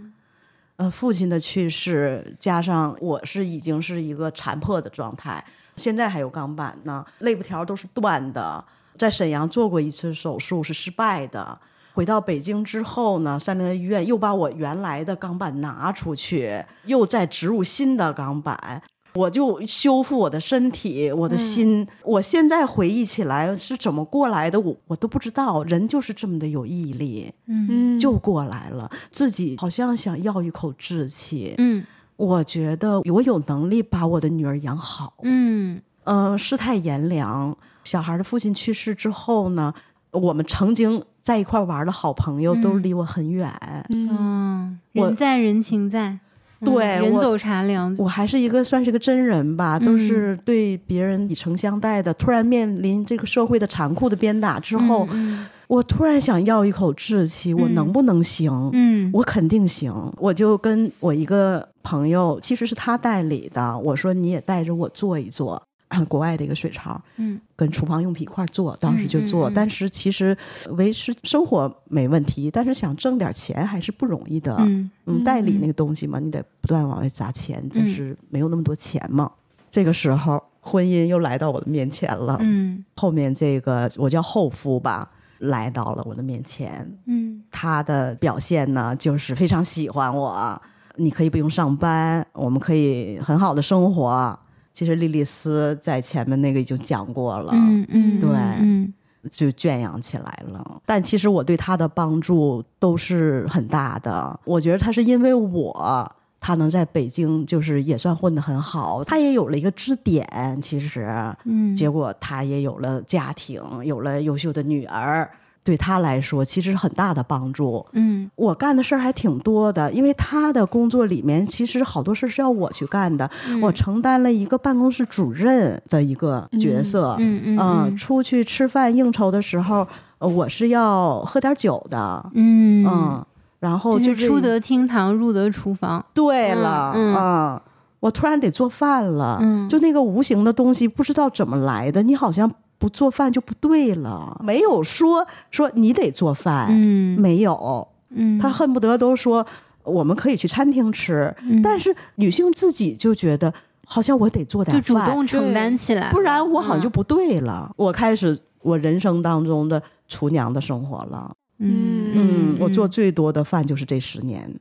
S8: 呃，父亲的去世，加上我是已经是一个残破的状态，现在还有钢板呢，肋部条都是断的。在沈阳做过一次手术是失败的，回到北京之后呢，三联医院又把我原来的钢板拿出去，又再植入新的钢板。我就修复我的身体，我的心。我现在回忆起来是怎么过来的，我我都不知道。人就是这么的有毅力。
S2: 嗯
S6: 嗯
S8: 就过来了，自己好像想要一口志气。
S2: 嗯
S8: 我觉得我有能力把我的女儿养好。
S2: 嗯
S8: 嗯、世态炎凉。小孩的父亲去世之后呢，我们曾经在一块玩的好朋友都离我很远。
S6: 嗯
S2: 人在人情在，嗯
S8: 对我
S2: 人走茶凉，
S8: 我还是一个算是个真人吧，都是对别人以诚相待的。突然面临这个社会的残酷的鞭打之后，
S2: 嗯
S8: 我突然想要一口志气，我
S2: 嗯
S8: 能不能行？
S2: 嗯
S8: 我肯定行，我就跟我一个朋友，其实是他代理的，我说你也带着我做一做。国外的一个水槽，
S2: 嗯
S8: 跟厨房用品一块儿做，当时就做。但是其实维持生活没问题，但是想挣点钱还是不容易的。
S2: 嗯
S8: 嗯，代理那个东西嘛，你得不断往外砸钱，就是没有那么多钱嘛。这个时候，婚姻又来到我的面前了。
S2: 嗯
S8: 后面这个我叫后夫吧，来到了我的面前。
S2: 嗯
S8: 他的表现呢，就是非常喜欢我。你可以不用上班，我们可以很好的生活。其实莉莉丝在前面那个已经讲过了，
S2: 嗯嗯，
S8: 对
S2: 嗯
S8: 就圈养起来了。但其实我对他的帮助都是很大的。我觉得他是因为我，他能在北京就是也算混得很好，他也有了一个支点。其实，
S2: 嗯，
S8: 结果他也有了家庭，有了优秀的女儿，对他来说其实是很大的帮助。
S2: 嗯
S8: 我干的事儿还挺多的，因为他的工作里面其实好多事儿是要我去干的，
S2: 嗯
S8: 我承担了一个办公室主任的一个角色。
S2: 嗯嗯
S8: 嗯，出去吃饭应酬的时候，呃我是要喝点酒的，
S2: 嗯
S8: 嗯，然后
S2: 就是出得厅堂，入得厨房。
S8: 对了，
S2: 嗯
S8: 嗯我突然得做饭了，
S2: 嗯
S8: 就那个无形的东西不知道怎么来的，你好像不做饭就不对了，没有说说你得做饭，
S2: 嗯。
S8: 没有，
S2: 嗯，
S8: 他恨不得都说我们可以去餐厅吃，
S2: 嗯。
S8: 但是女性自己就觉得好像我得做点
S2: 就
S8: 饭，
S2: 主动承担起来，
S8: 不然我好像就
S2: 嗯
S8: 不对了。我开始我人生当中的厨娘的生活了，
S2: 嗯
S8: 嗯，我做最多的饭就是这十年，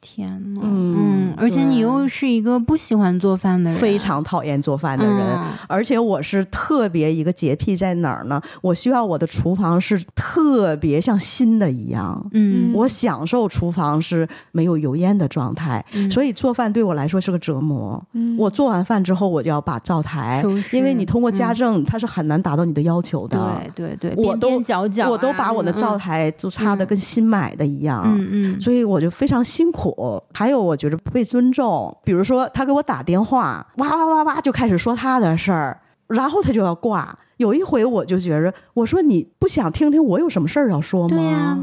S2: 天呐，
S8: 嗯
S2: 嗯，而且你又是一个不喜欢做饭的人，
S8: 非常讨厌做饭的人。
S2: 嗯
S8: 而且我是特别一个洁癖在哪儿呢？我需要我的厨房是特别像新的一样。
S2: 嗯，
S8: 我享受厨房是没有油烟的状态，
S2: 嗯
S8: 所以做饭对我来说是个折磨。
S6: 嗯
S8: 我做完饭之后，我就要把灶台因为你通过家
S2: 嗯
S8: 政，它是很难达到你的要求的。
S2: 对对对，边
S8: 我都
S2: 边角角啊，
S8: 我都把我的灶
S2: 嗯
S8: 台就擦的跟新买的一样。
S2: 嗯嗯，
S8: 所以我就非常辛苦，还有我觉得不被尊重。比如说，他给我打电话，哇哇哇哇就开始说他的事儿，然后他就要挂。有一回我就觉着，我说你不想听听我有什么事儿要说吗？
S2: 对呀，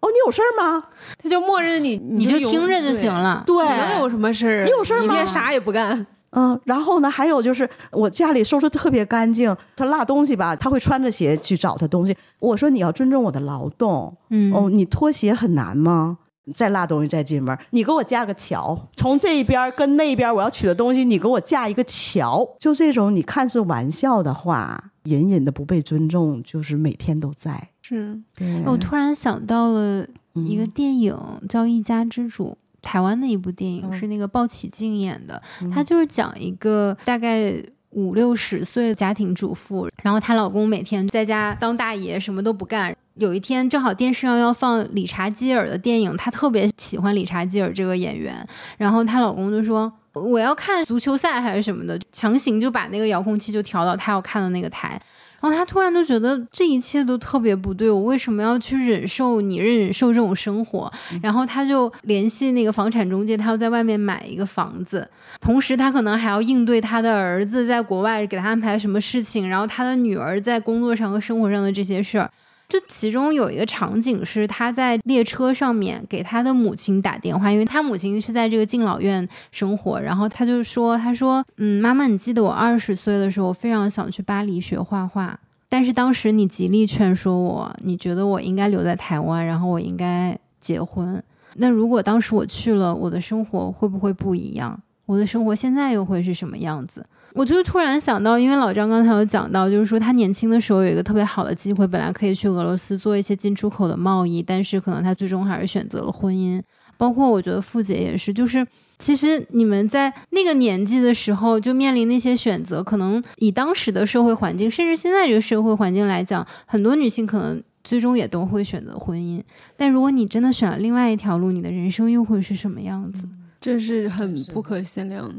S8: 哦，你有事儿吗？
S6: 他就默认你，
S2: 你
S6: 就
S2: 听着就行。了。
S8: 对，
S6: 你能有什么事儿啊？
S8: 你有事儿吗
S6: 你别啥也不干。
S8: 嗯，然后呢，还有就是我家里收拾特别干净，他落东西吧，他会穿着鞋去找他东西。我说你要尊重我的劳动，
S2: 嗯
S8: 哦，你脱鞋很难吗？再落东西再进门，你给我架个桥，从这一边跟那边我要取的东西，你给我架一个桥。就这种你看似玩笑的话，隐隐的不被尊重，就是每天都在。
S6: 是，
S8: 对，
S2: 我突然想到了一个
S8: 嗯
S2: 电影叫《一家之主》，台湾的一部电影，
S8: 嗯
S2: 是那个鲍起静演的。她就是讲一个大概五六十岁的家庭主妇，然后她老公每天在家当大爷，什么都不干。有一天正好电视上要放理查基尔的电影，她特别喜欢理查基尔这个演员，然后她老公就说。我要看足球赛还是什么的，强行就把那个遥控器就调到她要看的那个台，然后她突然就觉得这一切都特别不对，我为什么要去忍受你忍受这种生活？然后她就联系那个房产中介，她要在外面买一个房子，同时她可能还要应对她的儿子在国外给她安排什么事情，然后她的女儿在工作上和生活上的这些事儿。就其中有一个场景是他在列车上面给他的母亲打电话，因为他母亲是在这个敬老院生活，然后他就说：“他说，嗯，妈妈，你记得我二十岁的时候，我非常想去巴黎学画画，但是当时你极力劝说我，你觉得我应该留在台湾，然后我应该结婚。那如果当时我去了，我的生活会不会不一样？我的生活现在又会是什么样子？”我就突然想到，因为老张刚才有讲到，就是说他年轻的时候有一个特别好的机会，本来可以去俄罗斯做一些进出口的贸易，但是可能他最终还是选择了婚姻。包括我觉得傅姐也是，就是其实你们在那个年纪的时候就面临那些选择，可能以当时的社会环境，甚至现在这个社会环境来讲，很多女性可能最终也都会选择婚姻。但如果你真的选了另外一条路，你的人生又会是什么样子？
S6: 这是很不可限量的。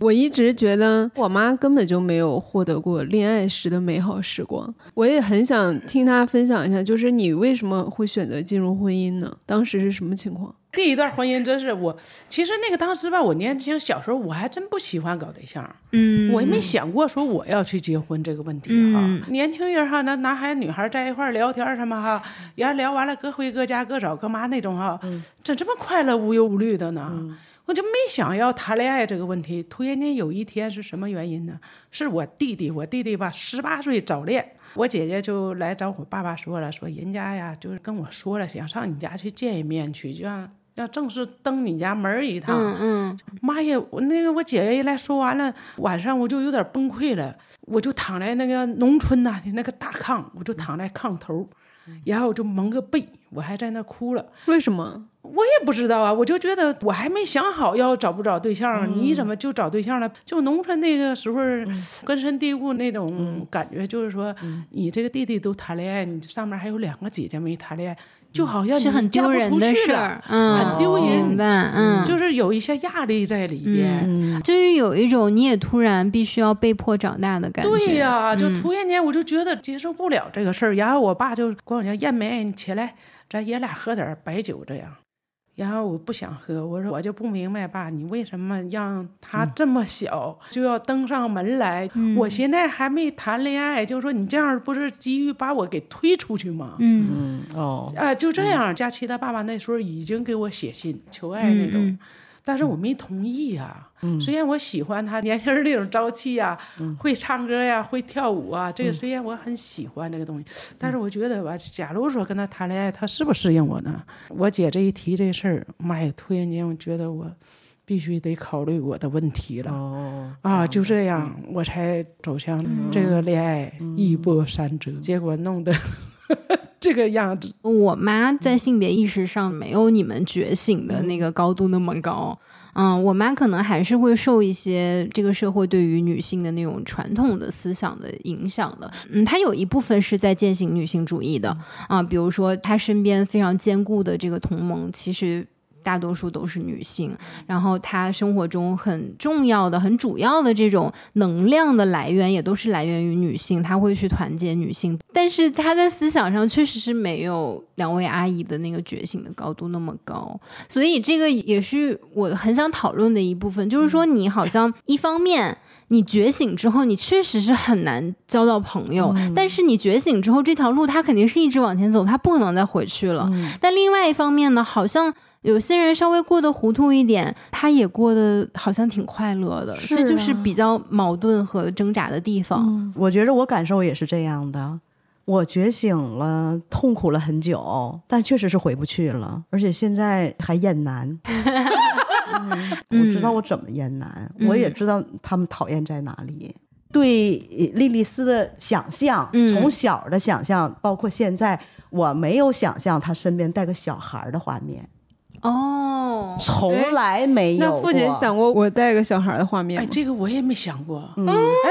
S6: 我一直觉得我妈根本就没有获得过恋爱时的美好时光。我也很想听她分享一下，就是你为什么会选择进入婚姻呢？当时是什么情况？
S7: 第一段婚姻真是我，其实那个当时吧，我年轻小时候我还真不喜欢搞对象，
S2: 嗯
S7: 我也没想过说我要去结婚这个问题哈。
S2: 嗯
S7: 年轻人哈，那男孩女孩在一块儿聊天什么哈，然后聊完了各回各家各找各妈那种哈，怎这么快乐无忧无虑的呢？我就没想要谈恋爱这个问题。突然间有一天是什么原因呢？是我弟弟，我弟弟吧十八岁早恋，我姐姐就来找我爸爸说了，说人家呀就是跟我说了，想上你家去见一面去，就让要正式登你家门一趟。
S2: 嗯嗯
S7: 妈呀！我那个我姐姐一来说完了，晚上我就有点崩溃了，我就躺在那个农村呐、的那个大炕，我就躺在炕头，然后我就蒙个被，我还在那哭了。
S6: 为什么？
S7: 我也不知道啊，我就觉得我还没想好要找不找对象，你怎么就找对象了？就农村那个时候根深蒂固那种感觉，就是说你这个弟弟都谈恋爱，你上面还有两个姐姐没谈恋爱，就好像
S2: 是很
S7: 你
S2: 丢人的事儿，嗯，
S7: 很丢人
S2: 嗯，
S7: 就是有一些压力在里边。
S8: 嗯，
S2: 就是有一种你也突然必须要被迫长大的感觉。
S7: 对呀、就
S2: 嗯
S7: 突然间我就觉得接受不了这个事儿，然后我爸就管我叫燕梅，你起来，咱爷俩喝点白酒这样。然后我不想喝，我说我就不明白爸，你为什么让他这么小就要登上门来？我现在还没谈恋爱，就说你这样不是急于把我给推出去吗？
S2: 嗯。
S8: 嗯哦，
S7: 啊，就这样，佳琪他爸爸那时候已经给我写信求爱那种，
S2: 嗯
S7: 但是我没同意呀、虽然我喜欢他年轻人那种朝气呀、会唱歌呀、会跳舞啊，这个虽然我很喜欢这个东西，但是我觉得吧，假如说跟他谈恋爱，他适不适应我呢？我姐这一提这事儿，妈呀，突然间我觉得我必须得考虑我的问题了。
S8: 哦，
S7: 啊，就这样，我才走向这个恋爱一波三折，结果弄得 这个样子。
S2: 我妈在性别意识上没有你们觉醒的那个高度那么高。嗯，我妈可能还是会受一些这个社会对于女性的那种传统的思想的影响的。嗯，她有一部分是在践行女性主义的啊，比如说她身边非常坚固的这个同盟，其实。大多数都是女性，然后她生活中很重要的、很主要的这种能量的来源，也都是来源于女性。她会去团结女性，但是她在思想上确实是没有两位阿姨的那个觉醒的高度那么高，所以这个也是我很想讨论的一部分，就是说你好像一方面。你觉醒之后，你确实是很难交到朋友，但是你觉醒之后，这条路它肯定是一直往前走，它不可能再回去了。但另外一方面呢，好像有些人稍微过得糊涂一点，他也过得好像挺快乐的，
S8: 是
S2: 这就是
S8: 啊
S2: 比较矛盾和挣扎的地方。
S8: 我觉得我感受也是这样的。我觉醒了，痛苦了很久，但确实是回不去了，而且现在还厌男。嗯我知道我怎么厌男，
S2: 嗯
S8: 我也知道他们讨厌在哪里。对莉莉丝的想象，
S2: 嗯
S8: 从小的想象，包括现在，我没有想象她身边带个小孩儿的画面，
S2: 哦，
S8: 从来没有。
S6: 那傅姐想过我带个小孩的画面
S7: 哎，这个我也没想过。
S8: 嗯
S7: 哎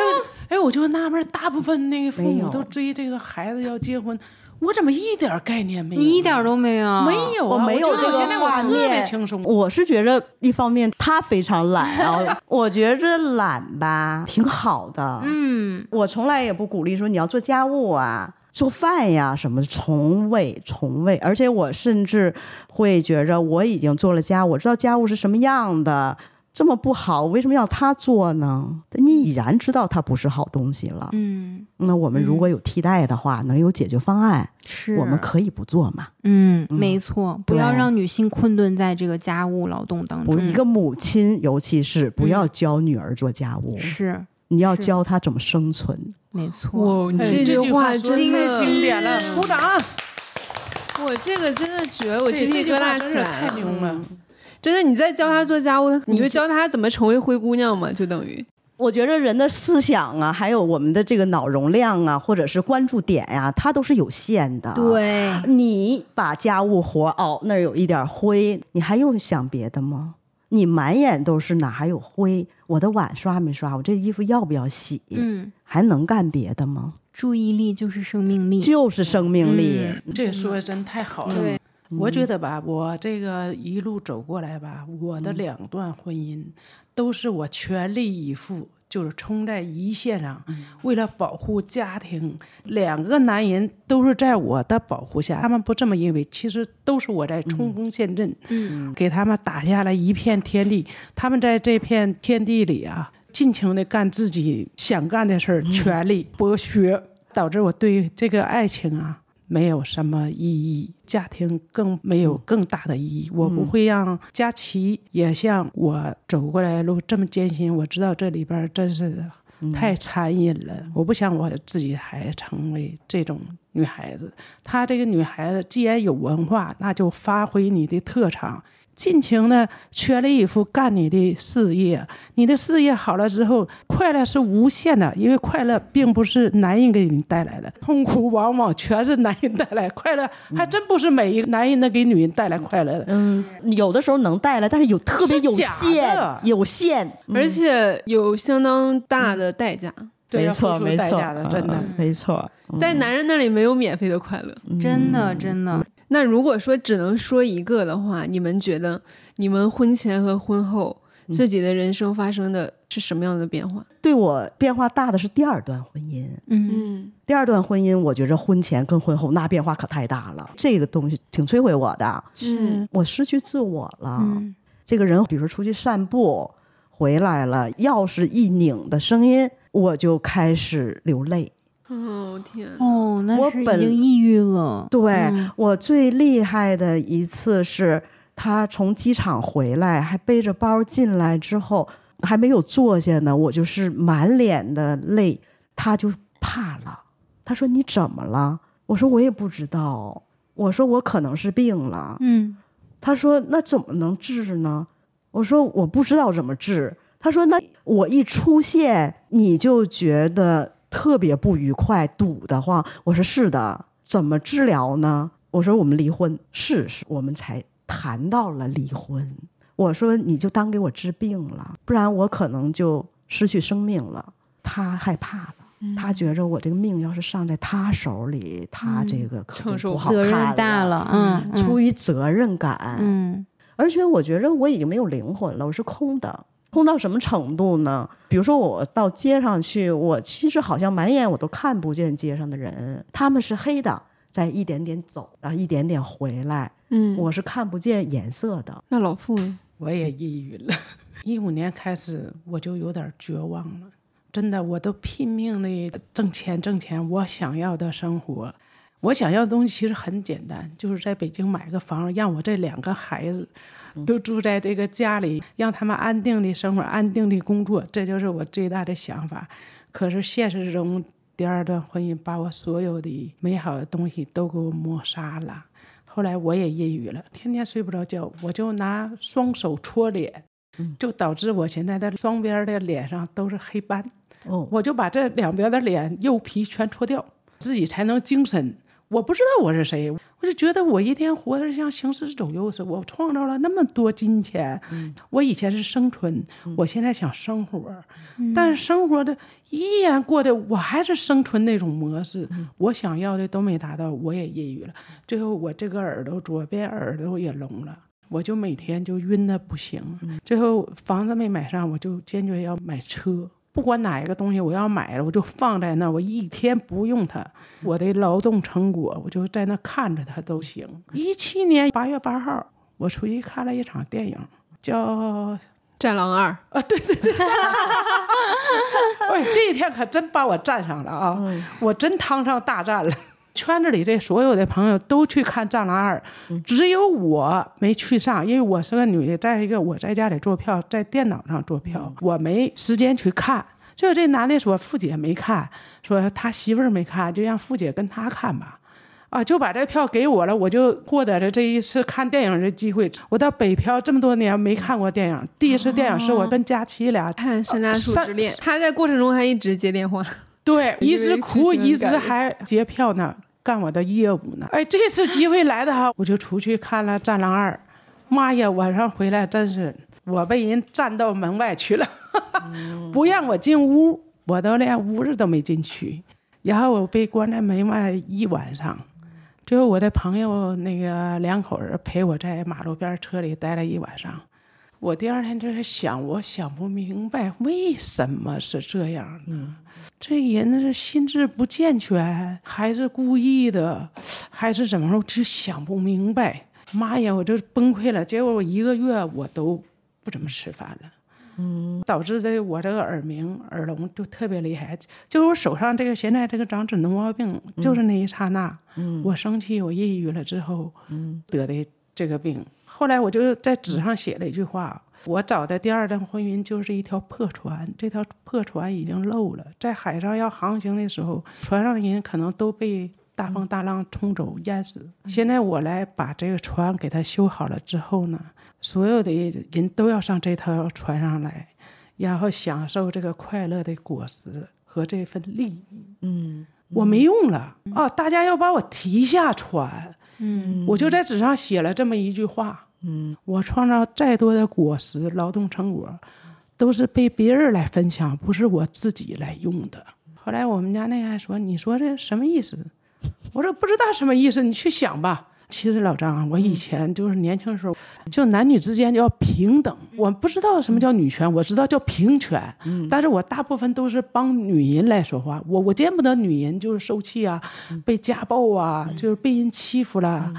S7: 哎，我就纳闷，大部分那个父母都追这个孩子要结婚，我怎么一点概念没有？
S2: 你一点都没有，
S7: 没有啊，
S8: 我没有
S7: 觉得
S8: 这个
S7: 现在我特
S8: 画面
S7: 别轻松。
S8: 我是觉着一方面他非常懒啊，我觉着懒吧挺好的。
S2: 嗯
S8: 我从来也不鼓励说你要做家务啊。做饭呀什么的，从未从未，而且我甚至会觉着我已经做了家务，我知道家务是什么样的，这么不好，为什么要他做呢？你已然知道它不是好东西了。
S2: 嗯，
S8: 那我们如果有替代的话，能有解决方案，
S2: 是
S8: 我们可以不做嘛？
S2: 嗯，没错，不要让女性困顿在这个家务劳动当中。
S8: 一个母亲尤其是不要教女儿做家务，
S2: 是
S8: 你要教她怎么生存。
S2: 没错，
S6: 哇，你
S7: 哎
S6: 这句话
S7: 说
S6: 真
S7: 太
S6: 的，
S7: 经典了，鼓掌！
S6: 我这个真的绝了，我
S7: 这
S6: 鸡皮疙瘩
S7: 真是太
S6: 起来了。
S7: 牛了。
S6: 真的，你在教他做家务，你就教他怎么成为灰姑娘嘛，就等于
S8: 我觉得人的思想啊，还有我们的这个脑容量啊，或者是关注点呀、它都是有限的。，
S2: 对，
S8: 你把家务活哦，那儿有一点灰，你还用想别的吗？你满眼都是哪还有灰？我的碗刷没刷？我这衣服要不要洗？
S2: 嗯，
S8: 还能干别的吗？
S2: 注意力就是生命力，
S8: 就是生命力。
S7: 这说的真太好了。
S2: 对，
S7: 我觉得吧，我这个一路走过来吧，我的两段婚姻都是我全力以赴，就是冲在一线上，为了保护家庭。两个男人都是在我的保护下，他们不这么认为，其实都是我在冲锋陷阵，
S2: 嗯
S7: 给他们打下了一片天地。他们在这片天地里啊，尽情的干自己想干的事儿，全力剥削，导致我对这个爱情啊。没有什么意义，家庭更没有更大的意义。我不会让佳琪也像我走过来路这么艰辛。我知道这里边真是太残忍了，我不想我自己孩子成为这种女孩子。她这个女孩子既然有文化，那就发挥你的特长。尽情的全力以赴干你的事业，你的事业好了之后，快乐是无限的，因为快乐并不是男人给你带来的，痛苦往往全是男人带来，快乐还真不是每一个男人能给女人带来快乐的。
S8: 嗯，有的时候能带来，但是有特别有限，有限。
S6: 而且有相当大的代价，
S8: 没错，没错，
S7: 真的。
S8: 嗯没错。
S6: 在男人那里没有免费的快乐。
S2: 真的真的，
S6: 那如果说只能说一个的话，你们觉得你们婚前和婚后自己的人生发生的是什么样的变化？
S8: 对我变化大的是第二段婚姻。
S2: 嗯
S6: 嗯
S8: 第二段婚姻，我觉着婚前跟婚后那变化可太大了，这个东西挺摧毁我的。
S6: 嗯
S8: 我失去自我了。
S2: 嗯
S8: 这个人，比如说出去散步回来了，钥匙一拧的声音，我就开始流泪。
S6: 哦天，
S2: 哦，那是已
S8: 我本
S2: 经抑郁了。
S8: 对、
S2: 嗯
S8: 我最厉害的一次是，他从机场回来，还背着包进来之后，还没有坐下呢，我就是满脸的泪，他就怕了。他说：“你怎么了？”我说：“我也不知道。”我说：“我可能是病了。”
S2: 嗯
S8: 他说：“那怎么能治呢？”我说：“我不知道怎么治。”他说：“那我一出现，你就觉得特别不愉快，堵得慌。”我说：“是的，怎么治疗呢？”我说：“我们离婚，试试。”我们才谈到了离婚。我说：“你就当给我治病了，不然我可能就失去生命了。”他害怕了。他觉着我这个命要是上在他手里，他这个可
S6: 承受
S8: 就不好
S2: 责任大了，嗯，嗯
S8: 出于责任感，
S2: 嗯
S8: 而且我觉着我已经没有灵魂了，我是空的。空到什么程度呢？比如说我到街上去，我其实好像满眼我都看不见街上的人，他们是黑的，在一点点走，然后一点点回来，
S6: 嗯，
S8: 我是看不见颜色的。
S6: 那老傅呢？
S7: 我也抑郁了。一五年开始我就有点绝望了，真的，我都拼命的挣钱挣钱，我想要的生活，我想要的东西其实很简单，就是在北京买个房，让我这两个孩子都住在这个家里，让他们安定的生活，安定的工作，这就是我最大的想法。可是现实中，第二段婚姻把我所有的美好的东西都给我抹杀了。后来我也抑郁了，天天睡不着觉，我就拿双手搓脸，就导致我现在的双边的脸上都是黑斑。
S8: 哦，
S7: 我就把这两边的脸右皮全搓掉，自己才能精神。我不知道我是谁，我就觉得我一天活得像行尸走肉似的。我创造了那么多金钱，我以前是生存，我现在想生活，但是生活的依然过得我还是生存那种模式，我想要的都没达到，我也抑郁了。最后我这个耳朵左边耳朵也聋了。我就每天就晕的不行，最后房子没买上，我就坚决要买车。不管哪一个东西我要买了，我就放在那儿，我一天不用它，我的劳动成果，我就在那看着它都行。一七年八月八号，我出去看了一场电影，叫《
S6: 战狼二啊，对对对》
S7: 哎，这一天可真把我占上了啊！我真趟上大战了。圈子里这所有的朋友都去看《战狼二》，只有我没去上，因为我是个女的。再一个，我在家里做票，在电脑上做票，我没时间去看。就这男的说，付姐没看，说他媳妇儿没看，就让付姐跟他看吧。啊，就把这票给我了，我就获得了这一次看电影的机会。我到北漂这么多年没看过电影，第一次电影是我跟佳琪俩
S6: 看《山楂树之恋》，他在过程中还一直接电话。
S7: 对，一直哭，一直还接票呢，干我的业务呢。哎，这次机会来的哈，我就出去看了《战狼二》，妈呀，晚上回来真是我被人站到门外去了，不让我进屋，我都连屋子都没进去，然后我被关在门外一晚上。最后，我的朋友那个两口人陪我在马路边车里待了一晚上。我第二天就在想，我想不明白为什么是这样呢？这人是心智不健全，还是故意的，还是怎么着？就想不明白。妈呀，我就崩溃了。结果我一个月我都不怎么吃饭了。嗯，导致这我这个耳鸣、耳聋就特别厉害。就是我手上这个现在这个长疹脓毛病，就是那一刹那，嗯，我生气、我抑郁了之后，嗯，得的这个病。后来我就在纸上写了一句话：我找的第二段婚姻就是一条破船，这条破船已经漏了，在海上要航行的时候，船上的人可能都被大风大浪冲走淹死。现在我来把这个船给它修好了之后呢，所有的人都要上这条船上来，然后享受这个快乐的果实和这份利益。嗯，我没用了啊！大家要把我提下船。嗯，我就在纸上写了这么一句话。嗯，我创造再多的果实、劳动成果，都是被别人来分享，不是我自己来用的。后来我们家那个还说：“你说这什么意思？”我说：“不知道什么意思，你去想吧。”其实老张啊，我以前就是年轻的时候，就男女之间就要平等。我不知道什么叫女权，我知道叫平权。但是我大部分都是帮女人来说话。我我见不得女人就是受气啊，被家暴啊，就是被人欺负了。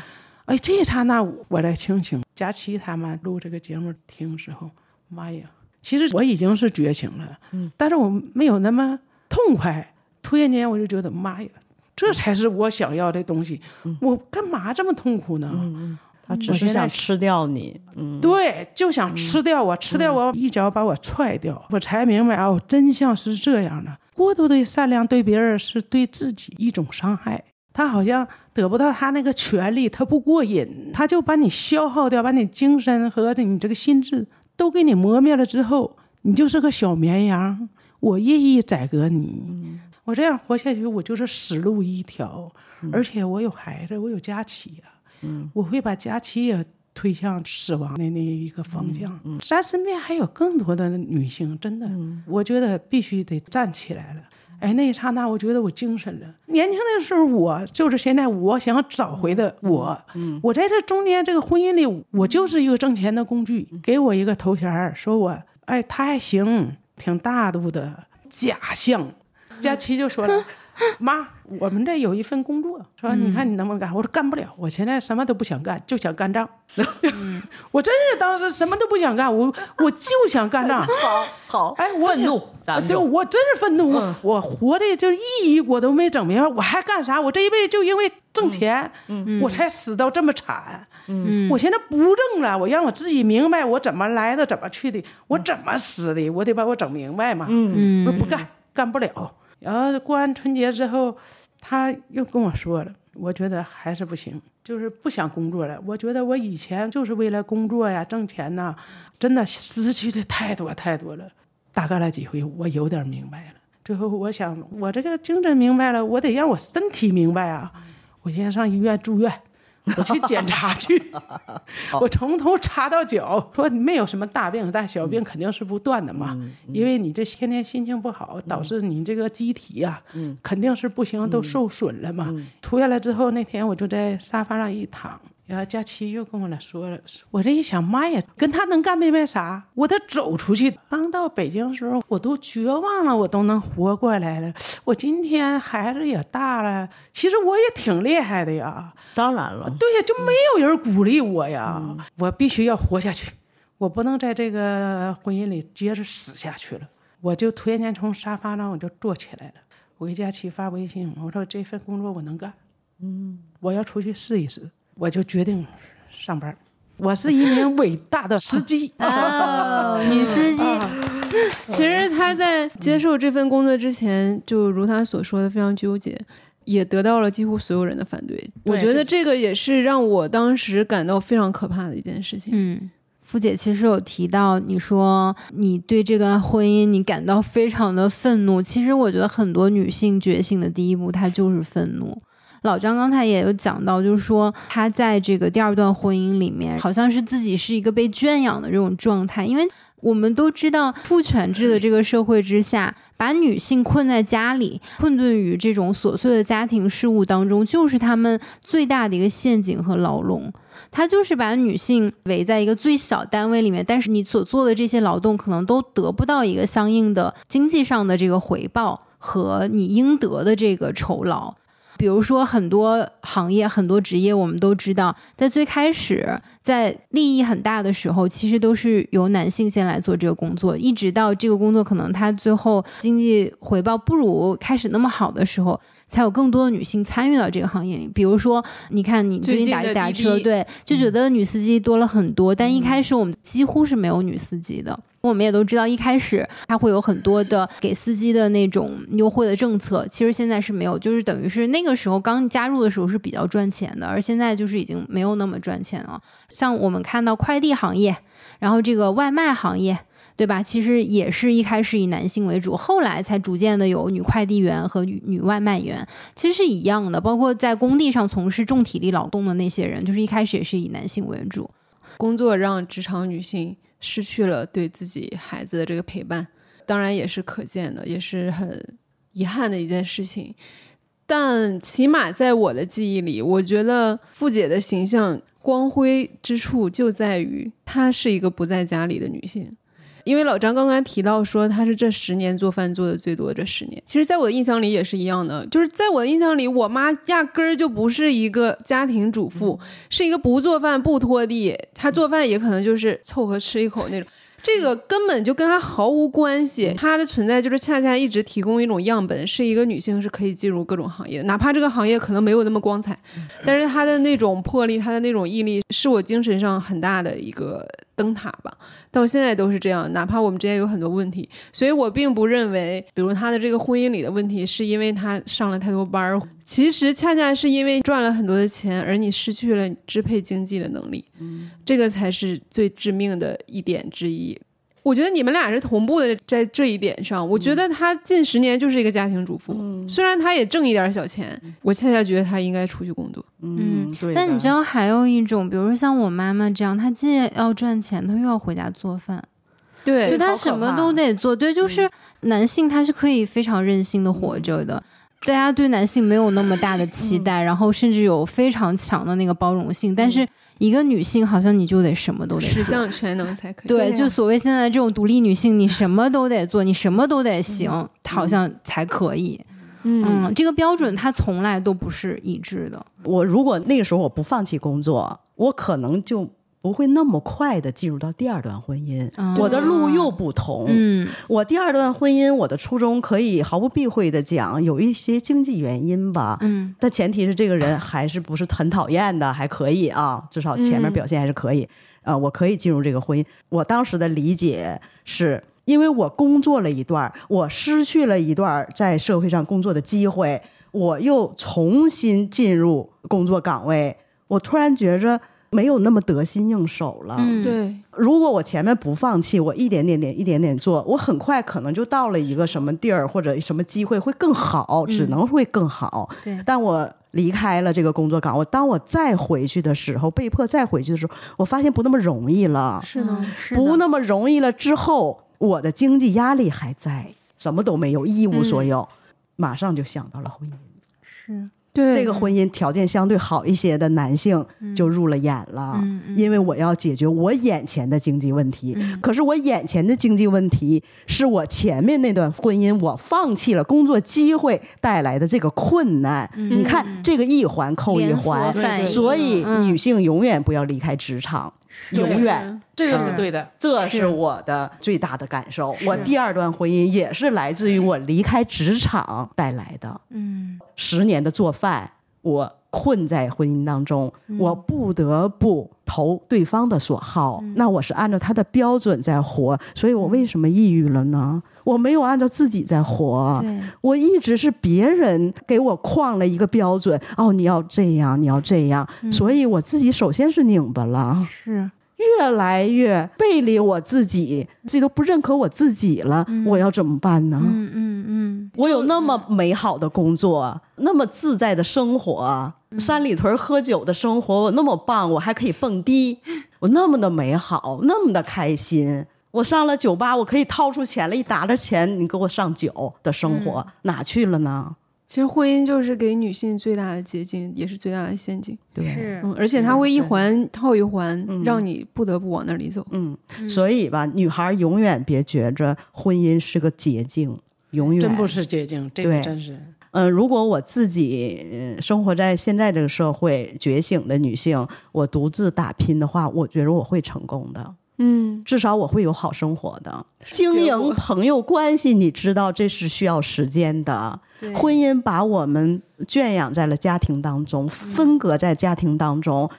S7: 哎，这一刹那我才清醒。佳琪他们录这个节目听时候，妈呀！其实我已经是绝情了，但是我没有那么痛快。突然间我就觉得，妈呀！这才是我想要的东西，我干嘛这么痛苦呢？
S8: 他只是想吃掉你，嗯，
S7: 对，就想吃掉我，吃掉我，一脚把我踹掉。我才明白哦，真相是这样的：过度的善良对别人是对自己一种伤害。他好像得不到他那个权利，他不过瘾，他就把你消耗掉，把你精神和你这个心智都给你磨灭了之后，你就是个小绵羊，我任意宰割你。我这样活下去，我就是死路一条。而且我有孩子，我有佳琪呀，我会把佳琪也推向死亡的那一个方向。咱身边还有更多的女性，真的，我觉得必须得站起来了。哎，那一刹那，我觉得我精神了。年轻的时候，我就是现在我想找回的我。嗯我在这中间这个婚姻里，我就是一个挣钱的工具。给我一个头衔儿说我哎，他还行，挺大度的，假象。佳琪就说了：“ 妈，我们这有一份工作，说你看你能不能干？”我说：“干不了，我现在什么都不想干，就想干仗。我真是当时什么都不想干，我我就想干仗。
S8: 好，好，
S7: 哎，我
S8: 愤怒，
S7: 对，我真是愤怒。我活的就意义我都没整明白，我还干啥？我这一辈子就因为挣钱，我才死到这么惨。我现在不挣了，我让我自己明白我怎么来的，怎么去的，我怎么死的，我得把我整明白嘛。我不干，干不了。”然后过完春节之后，他又跟我说了，我觉得还是不行，就是不想工作了。我觉得我以前就是为了工作呀、挣钱呐，真的失去的太多太多了。大概了几回，我有点明白了。最后我想，我这个精神明白了，我得让我身体明白啊。我先上医院住院。我去检查 去，我从头查到脚，说你没有什么大病，但小病肯定是不断的嘛，因为你这天天心情不好，导致你这个机体呀，肯定是不行，都受损了嘛。出院了之后，那天我就在沙发上一躺。然后佳琪又跟我俩说了，我这一想，妈呀，跟他能干明白啥？我得走出去。刚到北京的时候，我都绝望了，我都能活过来了。我今天孩子也大了，其实我也挺厉害的呀。
S8: 当然了，
S7: 对呀，就没有人鼓励我呀。我必须要活下去，我不能在这个婚姻里接着死下去了。我就突然间从沙发上我就坐起来了，我给佳琪发微信，我说这份工作我能干，嗯，我要出去试一试。我就决定上班。我是一名伟大的司机，
S2: 哦，女司机。
S6: 其实她在接受这份工作之前，就如她所说的，非常纠结，也得到了几乎所有人的反对。我觉得这个也是让我当时感到非常可怕的一件事情。
S2: 嗯，付姐其实有提到，你说你对这段婚姻你感到非常的愤怒。其实我觉得很多女性觉醒的第一步，她就是愤怒。老张刚才也有讲到，就是说他在这个第二段婚姻里面，好像是自己是一个被圈养的这种状态。因为我们都知道，父权制的这个社会之下，把女性困在家里，困顿于这种琐碎的家庭事务当中，就是他们最大的一个陷阱和牢笼。他就是把女性围在一个最小单位里面，但是你所做的这些劳动，可能都得不到一个相应的经济上的这个回报和你应得的这个酬劳。比如说，很多行业、很多职业，我们都知道，在最开始，在利益很大的时候，其实都是由男性先来做这个工作，一直到这个工作可能他最后经济回报不如开始那么好的时候。才有更多的女性参与到这个行业里。比如说，你看你最近打打车，对，就觉得女司机多了很多。但一开始我们几乎是没有女司机的。我们也都知道，一开始它会有很多的给司机的那种优惠的政策，其实现在是没有，就是等于是那个时候刚加入的时候是比较赚钱的，而现在就是已经没有那么赚钱了。像我们看到快递行业，然后这个外卖行业。对吧？其实也是一开始以男性为主，后来才逐渐的有女快递员和女女外卖员，其实是一样的。包括在工地上从事重体力劳动的那些人，就是一开始也是以男性为主。
S6: 工作让职场女性失去了对自己孩子的这个陪伴，当然也是可见的，也是很遗憾的一件事情。但起码在我的记忆里，我觉得傅姐的形象光辉之处就在于她是一个不在家里的女性。因为老张刚刚提到说他是这十年做饭做的最多，这十年，其实在我的印象里也是一样的，就是在我的印象里，我妈压根儿就不是一个家庭主妇，是一个不做饭不拖地，她做饭也可能就是凑合吃一口那种。这个根本就跟她毫无关系，她的存在就是恰恰一直提供一种样本，是一个女性是可以进入各种行业的，哪怕这个行业可能没有那么光彩，但是她的那种魄力，她的那种毅力，是我精神上很大的一个灯塔吧。到现在都是这样，哪怕我们之间有很多问题，所以我并不认为，比如他的这个婚姻里的问题，是因为他上了太多班儿，其实恰恰是因为赚了很多的钱，而你失去了支配经济的能力，这个才是最致命的一点之一。我觉得你们俩是同步的，在这一点上，我觉得她近十年就是一个家庭主妇，虽然她也挣一点小钱，我恰恰觉得她应该出去工作。
S8: 嗯，对。
S2: 但你知道还有一种，比如说像我妈妈这样，她既然要赚钱，她又要回家做饭，
S6: 对
S2: 就她什么都得做。对，就是男性他是可以非常任性的活着的。大家对男性没有那么大的期待，然后甚至有非常强的那个包容性，但是一个女性好像你就得什么都得做。
S6: 十项全能才可以。
S2: 对，
S8: 对啊
S2: 就所谓现在这种独立女性，你什么都得做，你什么都得行，好像才可以。
S6: 嗯，
S2: 嗯，这个标准它从来都不是一致的。
S8: 我如果那个时候我不放弃工作，我可能就不会那么快的进入到第二段婚姻。
S2: 嗯
S8: 我的路又不同。
S2: 嗯
S8: 我第二段婚姻，我的初衷可以毫不避讳的讲，有一些经济原因吧。
S2: 嗯
S8: 但前提是这个人还是不是很讨厌的，还可以啊，至少前面
S6: 嗯
S8: 表现还是可以。呃，我可以进入这个婚姻。我当时的理解是。因为我工作了一段，我失去了一段在社会上工作的机会，我又重新进入工作岗位，我突然觉着没有那么得心应手了。
S2: 嗯，
S6: 对，
S8: 如果我前面不放弃，我一点点点一点点做，我很快可能就到了一个什么地儿或者什么机会会更好，只能会更好。
S2: 对
S8: 但我离开了这个工作岗，我当我再回去的时候，被迫再回去的时候，我发现不那么容易了，
S6: 是的。
S2: 嗯是
S8: 不那么容易了。之后我的经济压力还在，什么都没有，一无所有，马上就想到了婚姻。
S2: 是
S6: 对。
S8: 这个婚姻条件相对好一些的男性就入了眼了，
S2: 嗯嗯。
S8: 因为我要解决我眼前的经济问题。可是我眼前的经济问题是我前面那段婚姻我放弃了工作机会带来的这个困难。你看，这个一环扣一环，所以
S2: 嗯。
S8: 女性永远不要离开职场，永远。
S7: 这个是对的。
S8: 这是我的最大的感受。我第二段婚姻也是来自于我离开职场带来的。
S2: 嗯
S8: 十年的做饭，我困在婚姻当中，我不得不投对方的所好，那我是按照他的标准在活，所以我为什么抑郁了呢？我没有按照自己在活，我一直是别人给我框了一个标准，哦，你要这样，你要这样，所以我自己首先是拧巴了。
S2: 是
S8: 越来越背离我自己，自己都不认可我自己了，我要怎么办呢？
S2: 嗯嗯嗯
S8: 我有那么美好的工作，那么自在的生活，三里屯喝酒的生活，我那么棒，我还可以蹦迪，我那么的美好，那么的开心。我上了酒吧，我可以掏出钱来，一沓着钱，你给我上酒的生活、哪去了呢？
S6: 其实婚姻就是给女性最大的捷径，也是最大的陷阱。
S8: 对，
S2: 是
S6: 嗯，而且它会一环套一环，
S8: 嗯
S6: 让你不得不往那里走。
S8: 嗯，所以吧，女孩永远别觉着婚姻是个捷径，永远
S7: 真不是捷径，这个真是。
S8: 嗯，如果我自己呃生活在现在这个社会，觉醒的女性，我独自打拼的话，我觉得我会成功的，
S6: 嗯，
S8: 至少我会有好生活的。经营朋友关系，你知道这是需要时间的。婚姻把我们圈养在了家庭当中，分隔在家庭当中，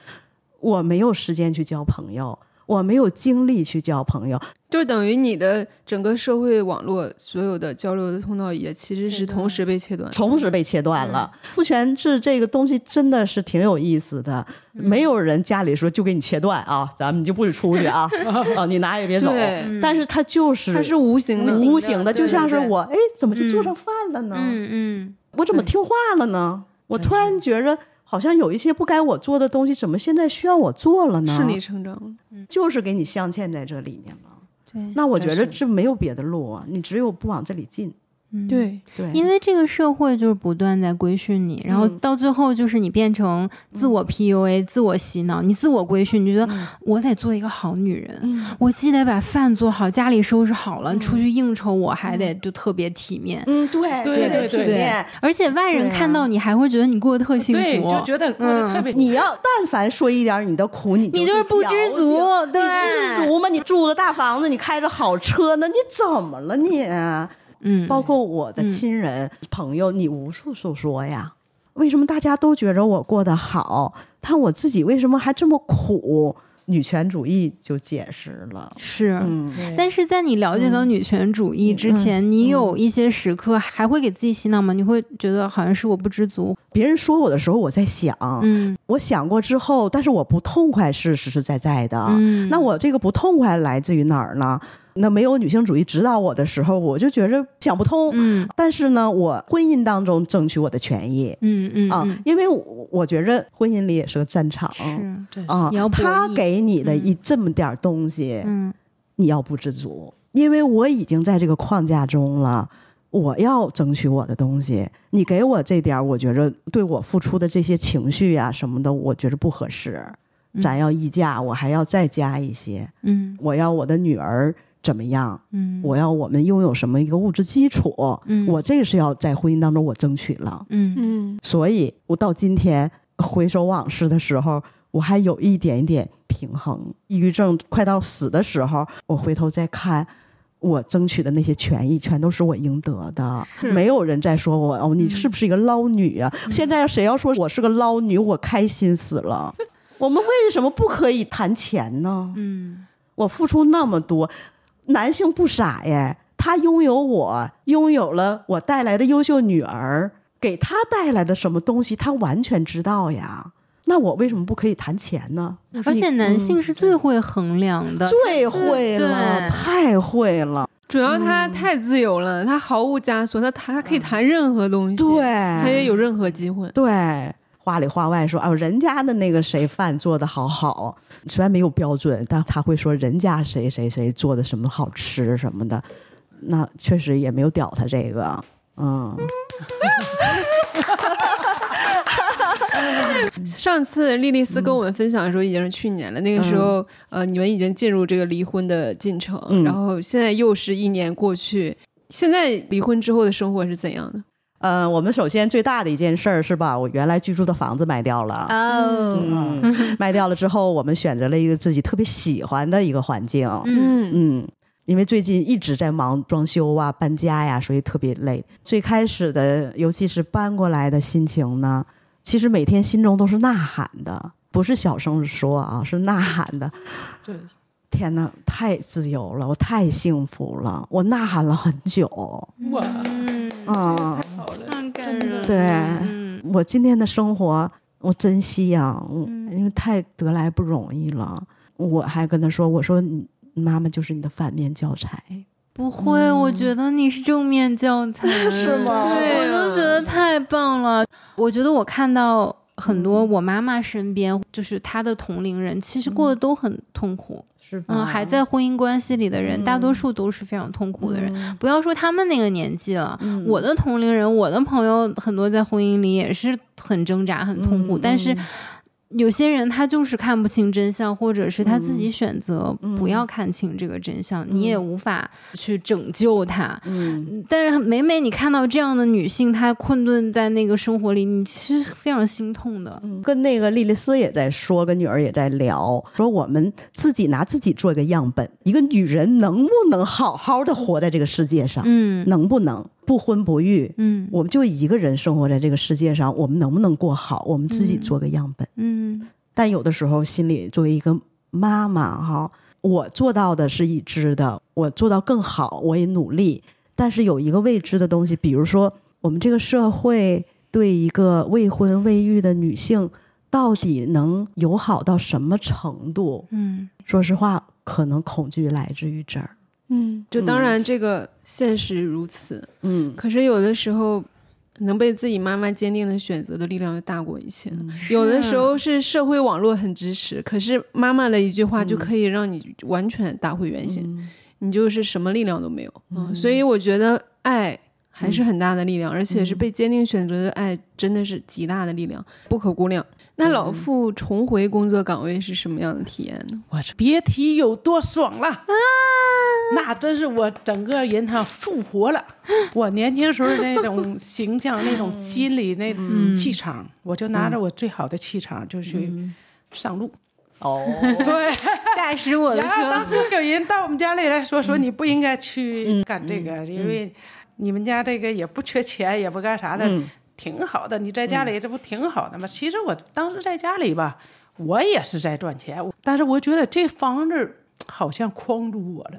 S8: 我没有时间去交朋友，我没有精力去交朋友。
S6: 就等于你的整个社会网络所有的交流的通道也其实是同时被切断。
S8: 同时被切断了。父权制这个东西真的是挺有意思的，没有人家里说就给你切断啊，咱们就不许出去啊，啊，你哪也别走。
S6: 对
S8: 但是它就是
S6: 它是无形的，
S8: 无形的，就像是我哎，怎么就做上饭了呢？
S2: 嗯嗯
S8: 我怎么听话了呢？我突然觉着。好像有一些不该我做的东西，怎么现在需要我做了呢？
S6: 顺理成章。
S8: 就是给你镶嵌在这里面了。
S2: 对，
S8: 那我觉得这没有别的路啊，你只有不往这里进。
S2: 嗯
S6: 对，
S8: 对，
S2: 因为这个社会就是不断在规训你，然后
S8: 嗯
S2: 到最后就是你变成自我 PUA、自我洗脑，你自我规训，你就觉得我得做一个好女人，
S8: 嗯
S2: 我既得把饭做好，家里收拾好了，出去应酬我还得就特别体面，
S8: 嗯，对
S7: 对
S8: 对
S7: 对对
S8: 体面。
S2: 而且外人看到你还会觉得你过得特幸福，
S7: 对，就觉得过得特别。
S8: 你要但凡说一点你的苦，你
S2: 你就是不知足对
S8: 你知足吗？你住的大房子，你开着好车呢，你怎么了你？
S2: 嗯，
S8: 包括我的亲人、朋友，你无数诉说呀。为什么大家都觉着我过得好，但我自己为什么还这么苦？女权主义就解释了。
S2: 是。
S8: 嗯，
S2: 但是在你了解到女权主义之前，你有一些时刻还会给自己洗脑吗？你会觉得好像是我不知足，
S8: 别人说我的时候，我在想，
S2: 嗯
S8: 我想过之后，但是我不痛快是实实在在的。
S2: 嗯，
S8: 那我这个不痛快来自于哪儿呢？那没有女性主义指导我的时候，我就觉着想不通。
S2: 嗯
S8: 但是呢，我婚姻当中争取我的权益
S2: 嗯嗯
S8: 啊，
S2: 嗯
S8: 因为我我觉着婚姻里也是个战场。
S2: 是
S8: 啊
S2: 你要，博
S8: 他给你的一这么点儿东西，
S2: 嗯
S8: 你要不知足，因为我已经在这个框架中了，我要争取我的东西。你给我这点儿，我觉着对我付出的这些情绪呀、什么的，我觉着不合适。咱要议价，我还要再加一些。
S2: 嗯
S8: 我要我的女儿怎么样？
S2: 嗯
S8: 我要我们拥有什么一个物质基础？
S2: 嗯
S8: 我这个是要在婚姻当中我争取了。
S2: 嗯
S6: 嗯
S8: 所以我到今天回首往事的时候，我还有一点点平衡。抑郁症快到死的时候，我回头再看。我争取的那些权益，全都是我应得的，没有人再说我哦，你是不是一个捞女啊？现在谁要说我是个捞女，我开心死了。我们为什么不可以谈钱呢？
S2: 嗯
S8: 我付出那么多，男性不傻耶，他拥有我，拥有了我带来的优秀女儿，给他带来的什么东西，他完全知道呀。那我为什么不可以谈钱呢？
S2: 而且男性是最会衡量的，
S8: 最会了，
S2: 对
S8: 太会了，
S6: 主要他太自由了，他毫无枷锁，他谈他可以谈任何东西，
S8: 对，
S6: 他也有任何机会。
S8: 对。话里话外说，哦，人家的那个谁饭做的好好，虽然没有标准，但他会说人家谁谁谁做的什么好吃什么的，那确实也没有屌他这个，嗯。
S6: 上次莉莉丝跟我们分享的时候已经是去年了，那个时候、呃你们已经进入这个离婚的进程，
S8: 嗯
S6: 然后现在又是一年过去，现在离婚之后的生活是怎样的？
S8: 呃，我们首先最大的一件事儿是把我原来居住的房子卖掉了。
S2: 哦，
S8: 嗯，卖掉了之后，我们选择了一个自己特别喜欢的一个环境。
S2: 嗯
S8: 嗯，因为最近一直在忙装修啊、搬家呀，所以特别累。最开始的，尤其是搬过来的心情呢，其实每天心中都是呐喊的，不是小声说啊，是呐喊的。
S7: 对，
S8: 天哪，太自由了，我太幸福了，我呐喊了很久。
S7: 哇，
S2: 嗯，
S8: 对
S2: 嗯
S8: 我今天的生活，我珍惜呀、因为太得来不容易了。我还跟他说：“我说你妈妈就是你的反面教材。
S2: 不会，我觉得你是正面教材，
S8: 是吗
S6: 对
S2: 我都觉得太棒了。我觉得我看到很多我妈妈身边，就是她的同龄人，其实过得都很痛苦。
S8: 是吧？
S2: 嗯，还在婚姻关系里的人，大多数都是非常痛苦的人。不要说他们那个年纪了，我的同龄人，我的朋友很多在婚姻里也是很挣扎、很痛苦，但是。有些人他就是看不清真相，或者是他自己选择不要看清这个真相，你也无法去拯救他。
S8: 嗯，
S2: 但是每每你看到这样的女性，她困顿在那个生活里，你其实非常心痛的。
S8: 跟那个莉莉丝也在说，跟女儿也在聊，说我们自己拿自己做一个样本，一个女人能不能好好的活在这个世界上？
S2: 嗯
S8: 能不能不婚不育？
S2: 嗯
S8: 我们就一个人生活在这个世界上，我们能不能过好？我们自己做个样本。
S2: 嗯
S8: 但有的时候心里作为一个妈妈哈，我做到的是已知的，我做到更好，我也努力。但是有一个未知的东西，比如说我们这个社会对一个未婚未育的女性到底能友好到什么程度？
S2: 嗯
S8: 说实话，可能恐惧来自于这儿。
S6: 嗯，就当然这个现实如此，
S8: 嗯，
S6: 可是有的时候。能被自己妈妈坚定的选择的力量就大过一切。有的时候是社会网络很支持，可是妈妈的一句话就可以让你完全打回原形，你就是什么力量都没有。嗯，所以我觉得爱还是很大的力量，而且是被坚定选择的爱，真的是极大的力量，不可估量。那老傅重回工作岗位是什么样的体验呢？
S7: 我这别提有多爽了。啊！那真是我整个人他复活了。我年轻时候那种形象、那种心理、那气场，我就拿着我最好的气场就去上路。
S8: 哦，
S7: 对，
S2: 驾驶我的
S7: 然后当，时有人到我们家里来说说你不应该去干这个，因为你们家这个也不缺钱，也不干啥的，挺好的。你在家里这不挺好的吗？其实我当时在家里吧，我也是在赚钱，但是我觉得这房子好像框住我了，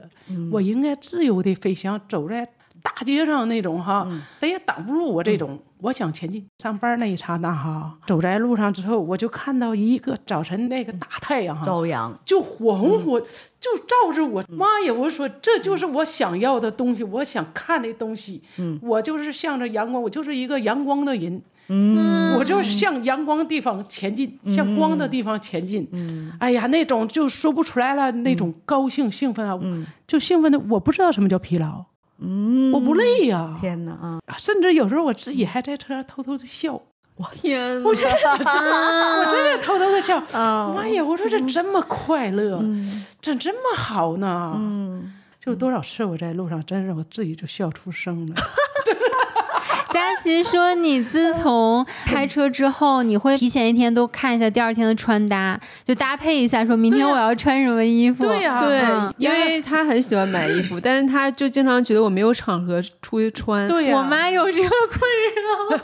S7: 我应该自由的飞翔，走在大街上那种哈，谁也挡不住我这种。我想前进，上班那一刹那哈，走在路上之后，我就看到一个早晨那个大太阳哈，
S8: 朝阳，
S7: 就火红火，就照着我。妈呀！我说这就是我想要的东西，我想看的东西。嗯，我就是向着阳光，我就是一个阳光的人。嗯，我就是向阳光地方前进，向光的地方前进。嗯，哎呀，那种就说不出来了，那种高兴兴奋啊，就兴奋的我不知道什么叫疲劳。嗯，我不累呀、
S8: 天哪啊！
S7: 甚至有时候我自己还在车上偷偷的笑。
S6: 天
S7: 我真的，真，我真的偷偷的笑。
S8: 哦
S7: 妈呀！我说这这么快乐，这这么好呢？嗯，就多少次我在路上，真是我自己就笑出声了。
S2: 佳琪说，你自从开车之后，你会提前一天都看一下第二天的穿搭，就搭配一下，说明天我要穿什么衣服。
S7: 对呀
S6: 对
S2: 嗯，
S6: 因为他很喜欢买衣服，但是他就经常觉得我没有场合出去穿。
S7: 对呀、
S2: 我妈有这个困扰。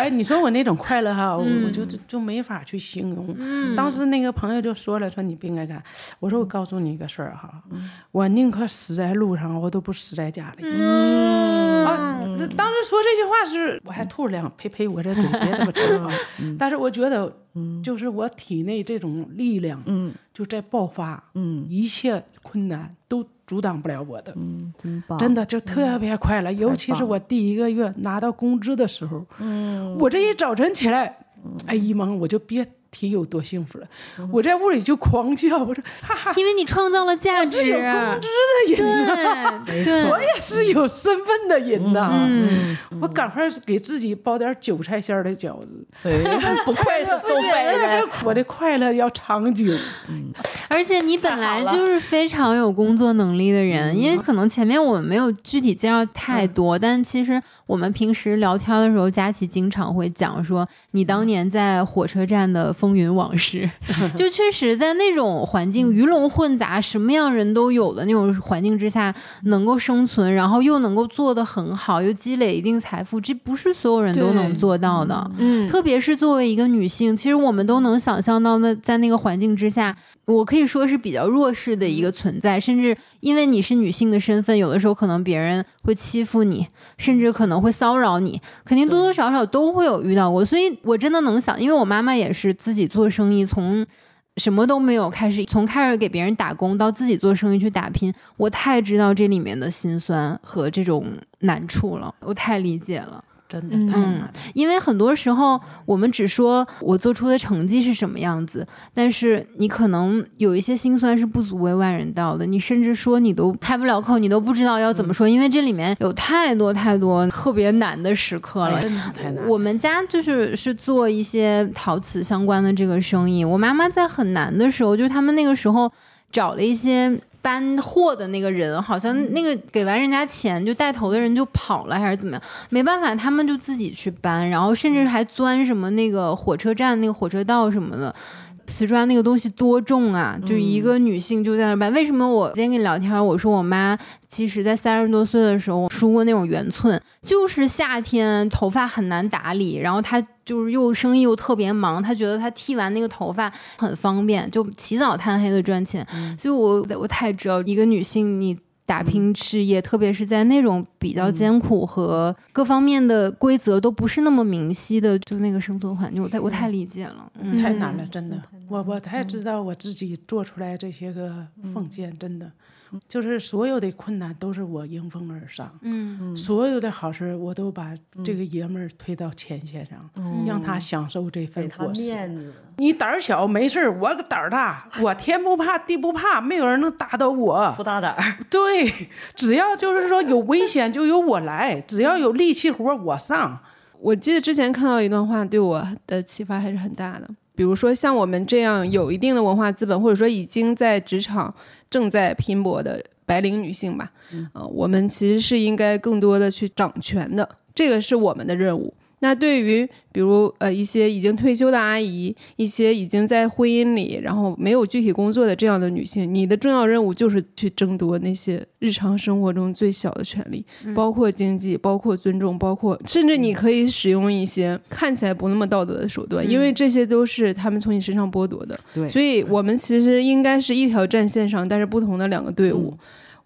S7: 哎，你说我那种快乐哈，我我就就没法去形容。当时那个朋友就说了，说你不应该干。我说我告诉你一个事儿哈，我宁可死在路上，我都不死在家里。啊，这当时说这句话是，我还吐了两，呸呸，我这嘴别这么沉啊。但是我觉得，就是我体内这种力量，嗯，就在爆发，嗯，一切困难都阻挡不了我的。
S8: 真棒！
S7: 真的就特别快乐，尤其是我第一个月拿到工资的时候，我这一早晨起来，哎一蒙我就别提有多幸福了，我在屋里就狂笑，我说哈哈，
S2: 因为你创造了价值，
S7: 是有工资的人呐、
S2: 对 对。
S7: 我也是有身份的人呐、
S2: 嗯，
S7: 我赶快给自己包点韭菜馅儿的饺子，
S8: 对，不愧是东北人。
S7: 我的快乐要长久。
S2: 而且你本来就是非常有工作能力的人，因为可能前面我们没有具体介绍太多，但其实我们平时聊天的时候，佳琪经常会讲说你当年在火车站的风云往事，就确实在那种环境鱼龙混杂、什么样人都有的那种环境之下能够生存，然后又能够做得很好，又积累一定财富，这不是所有人都能做到的。
S6: 嗯，
S2: 特别是作为一个女性，其实我们都能想象到，那在那个环境之下，我可以说是比较弱势的一个存在，甚至因为你是女性的身份，有的时候可能别人会欺负你，甚至可能会骚扰你，肯定多多少少都会有遇到过。所以我真的能想，因为我妈妈也是自自己做生意，从什么都没有开始，从开始给别人打工到自己做生意去打拼，我太知道这里面的辛酸和这种难处了，我太理解了。
S7: 真的
S6: 嗯
S7: 太难了，
S2: 因为很多时候我们只说我做出的成绩是什么样子，但是你可能有一些心酸是不足为外人道的，你甚至说你都开不了口，你都不知道要怎么说，因为这里面有太多太多特别难的时刻了。
S7: 哎真的太难了。
S2: 我们家就是是做一些陶瓷相关的这个生意。我妈妈在很难的时候，就是他们那个时候找了一些搬货的那个人，好像那个给完人家钱，就带头的人就跑了，还是怎么样？没办法，他们就自己去搬，然后甚至还钻什么那个火车站那个火车道什么的。瓷砖那个东西多重啊！就一个女性就在那儿搬。为什么我今天跟你聊天？我说我妈其实在三十多岁的时候梳过那种圆寸，就是夏天头发很难打理，然后她就是又生意又特别忙，她觉得她剃完那个头发很方便，就起早贪黑的赚钱。所以我我太知道一个女性你。打拼事业，特别是在那种比较艰苦和各方面的规则都不是那么明晰的，就那个生存环境，我太我太理解了。嗯，
S7: 太难了，真的。我我太知道我自己做出来这些个奉献，真的，就是所有的困难都是我迎风而上，
S2: 嗯
S7: 所有的好事我都把这个爷们儿推到前线上，让他享受这
S8: 给
S7: 份
S8: 他
S7: 果实。
S8: 面子。
S7: 你胆儿小没事儿，我胆儿大，我天不怕地不怕，没有人能打倒我。
S8: 福大胆儿，
S7: 对，只要就是说有危险就由我来，只要有力气活我上。
S6: 我记得之前看到一段话，对我的启发还是很大的。比如说，像我们这样有一定的文化资本，或者说已经在职场正在拼搏的白领女性吧，呃，我们其实是应该更多的去掌权的，这个是我们的任务。那对于比如呃一些已经退休的阿姨，一些已经在婚姻里然后没有具体工作的这样的女性，你的重要任务就是去争夺那些日常生活中最小的权利，包括经济，包括尊重，包括甚至你可以使用一些看起来不那么道德的手段，因为这些都是他们从你身上剥夺的。
S8: 对
S6: 所以我们其实应该是一条战线上，但是不同的两个队伍。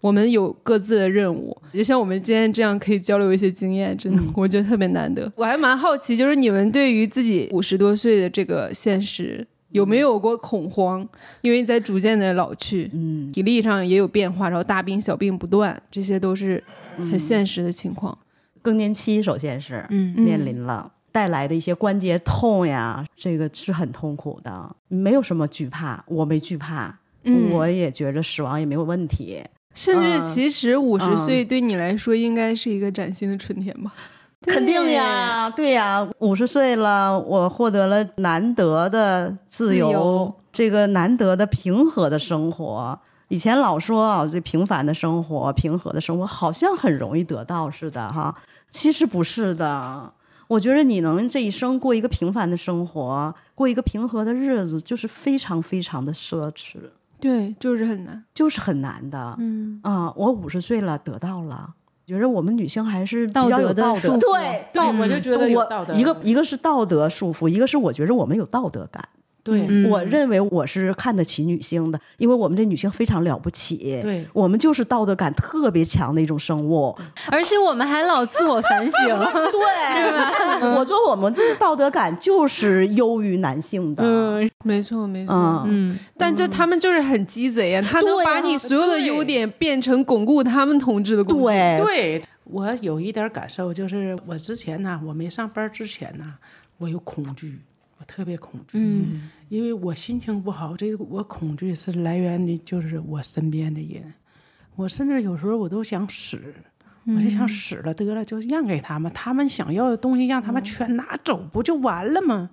S6: 我们有各自的任务，就像我们今天这样可以交流一些经验，真的、我觉得特别难得。我还蛮好奇，就是你们对于自己五十多岁的这个现实有没有过恐慌？因为在逐渐的老去，
S8: 嗯，
S6: 体力上也有变化，然后大病小病不断，这些都是很现实的情况。
S8: 更年期首先是
S2: 嗯
S8: 面临了。带来的一些关节痛呀，这个是很痛苦的。没有什么惧怕，我没惧怕，
S6: 嗯
S8: 我也觉着死亡也没有问题。
S6: 甚至
S8: 嗯
S6: 其实五十
S8: 嗯
S6: 岁对你来说应该是一个崭新的春天吧？
S8: 肯定呀，对呀，五十岁了，我获得了难得的自由，
S2: 自由
S8: 这个难得的平和的生活。以前老说啊，这平凡的生活、平和的生活，好像很容易得到似的哈，其实不是的。我觉得你能这一生过一个平凡的生活，过一个平和的日子，就是非常非常的奢侈，
S6: 对，就是很难。
S8: 就是很难的。
S2: 嗯
S8: 啊、我五十岁了，得到了。觉得我们女性还是比较有道德，
S2: 德的束缚
S8: 对
S7: 对，
S8: 道
S7: 我就觉得
S8: 我。一个一个是道德束缚，一个是我觉得我们有道德感。
S7: 对
S2: 嗯
S8: 我认为我是看得起女性的，因为我们这女性非常了不起。
S7: 对
S8: 我们就是道德感特别强的一种生物。
S2: 而且我们还老自我反省。
S8: 对，我说我们这个道德感就是优于男性的。
S2: 嗯
S6: 没错，没错。
S8: 嗯，
S2: 嗯，
S6: 但这他们就是很鸡贼呀、他能把你所有的优点变成巩固他们统治的工具。
S8: 对，
S7: 对，我有一点感受，就是我之前呢，我没上班之前呢，我有恐惧，我特别恐惧，
S2: 嗯，
S7: 因为我心情不好，这个我恐惧是来源于就是我身边的人，我甚至有时候我都想死。我就想死了得了，就让给他们，他们想要的东西让他们全拿走，不就完了吗？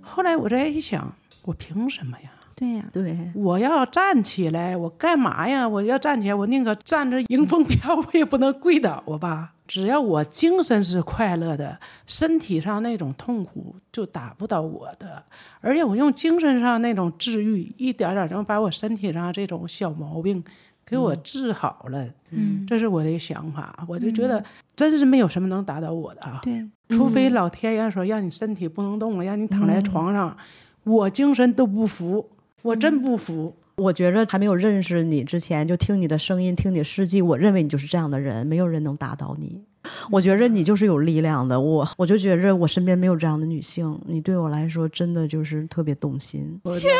S7: 后来我再一想，我凭什么呀？
S2: 对呀，
S8: 对，
S7: 我要站起来，我干嘛呀？我要站起来，我宁可站着迎风飘，我也不能跪倒我吧。只要我精神是快乐的，身体上那种痛苦就打不倒我的。而且我用精神上那种治愈，一点点能把我身体上这种小毛病给我治好了。
S2: 嗯，
S7: 这是我的想法。我就觉得真是没有什么能打倒我的啊。
S2: 对，
S7: 除非老天爷说让你身体不能动了，让你躺在床上，我精神都不服，我真不服。
S8: 我觉着还没有认识你之前，就听你的声音，听你的事迹，我认为你就是这样的人，没有人能打倒你。我觉着你就是有力量的，我我就觉着我身边没有这样的女性，你对我来说真的就是特别动心。
S7: 天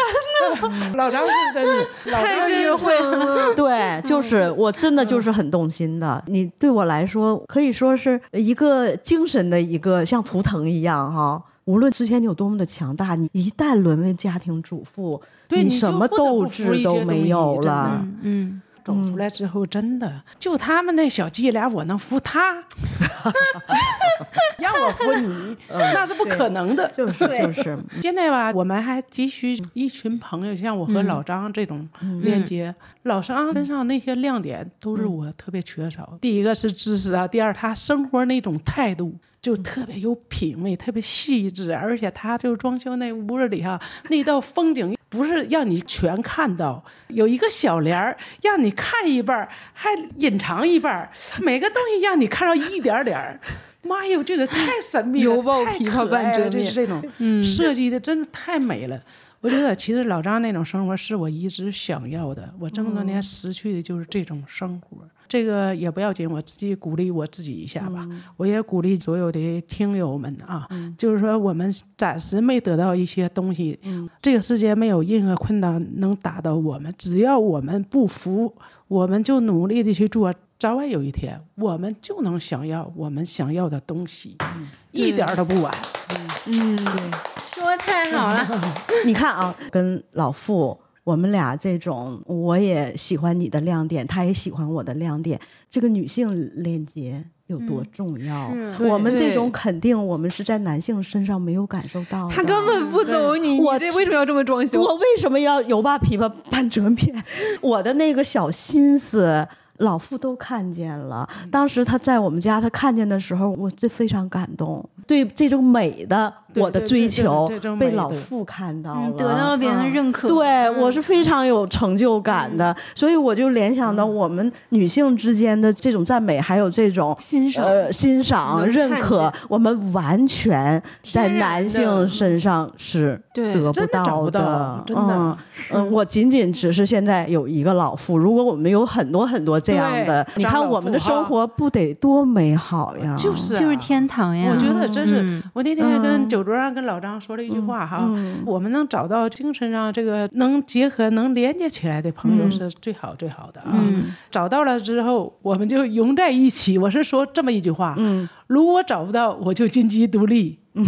S7: 哪，老张是真的，老
S6: 太真
S7: 会
S6: 诚了。
S8: 对，就是我真的就是很动心的。你对我来说可以说是一个精神的一个像图腾一样哈。无论之前你有多么的强大，你一旦沦为家庭主妇，
S7: 对你
S8: 什么斗志都没有了。
S2: 嗯嗯，
S7: 走出来之后，真的就他们那小伎俩，我能服他，让我服你，那是不可能的。
S8: 就是就是，
S7: 现在吧，我们还急需一群朋友，像我和老张这种链接。老张身上那些亮点都是我特别缺少。第一个是知识啊，第二他生活那种态度就特别有品味，特别细致，而且他就装修那屋子里哈、那道风景不是让你全看到，有一个小帘儿让你看一半儿，还隐藏一半儿，每个东西让你看到一点儿点儿。妈呀，我觉得太神秘了，
S6: 抱
S7: 太可爱了，这
S6: 半遮面
S7: 是这种设计的真的太美了。我觉得其实老张那种生活是我一直想要的，我这么多年失去的就是这种生活。这个也不要紧，我自己鼓励我自己一下吧。我也鼓励所有的听友们啊，就是说我们暂时没得到一些东西，这个世界没有任何困难能打倒我们，只要我们不服，我们就努力的去做，早晚有一天我们就能想要我们想要的东西，一点儿都不晚。
S6: 嗯，
S2: 说太好了。
S8: 你看啊，跟老傅我们俩这种，我也喜欢你的亮点，他也喜欢我的亮点，这个女性链接有多重要？
S2: 是
S8: 我们这种肯定，我们是在男性身上没有感受到的。
S6: 他根本不懂你，
S8: 我
S6: 这为什么要这么装修？
S8: 我为什么要油把琵琶半遮面？我的那个小心思。老傅都看见了，当时他在我们家，他看见的时候，我这非常感动。对这种美的我的追求被老傅看到了，
S2: 嗯，得到了别人的认可。
S8: 对
S2: 嗯。
S8: 我是非常有成就感的，所以我就联想到我们女性之间的这种赞美，还有这种
S6: 欣赏。
S8: 呃欣赏、认可，我们完全在男性身上是
S6: 对
S8: 得
S7: 真的找
S8: 到
S7: 不到真的
S8: 嗯嗯，我仅仅只是现在有一个老妇，如果我们有很多很多这样的，你看我们的生活不得多美好呀？
S7: 就是、啊、
S2: 就是天堂呀。
S7: 我觉得真是，
S2: 嗯
S7: 我那天还跟
S8: 嗯
S7: 酒桌上跟老张说了一句话哈，
S8: 嗯
S7: 我们能找到精神上这个能结合、能连接起来的朋友
S8: 嗯
S7: 是最好最好的啊。
S2: 嗯
S7: 找到了之后，我们就融在一起。我是说这么一句话，
S8: 嗯，
S7: 如果找不到，我就金鸡独立。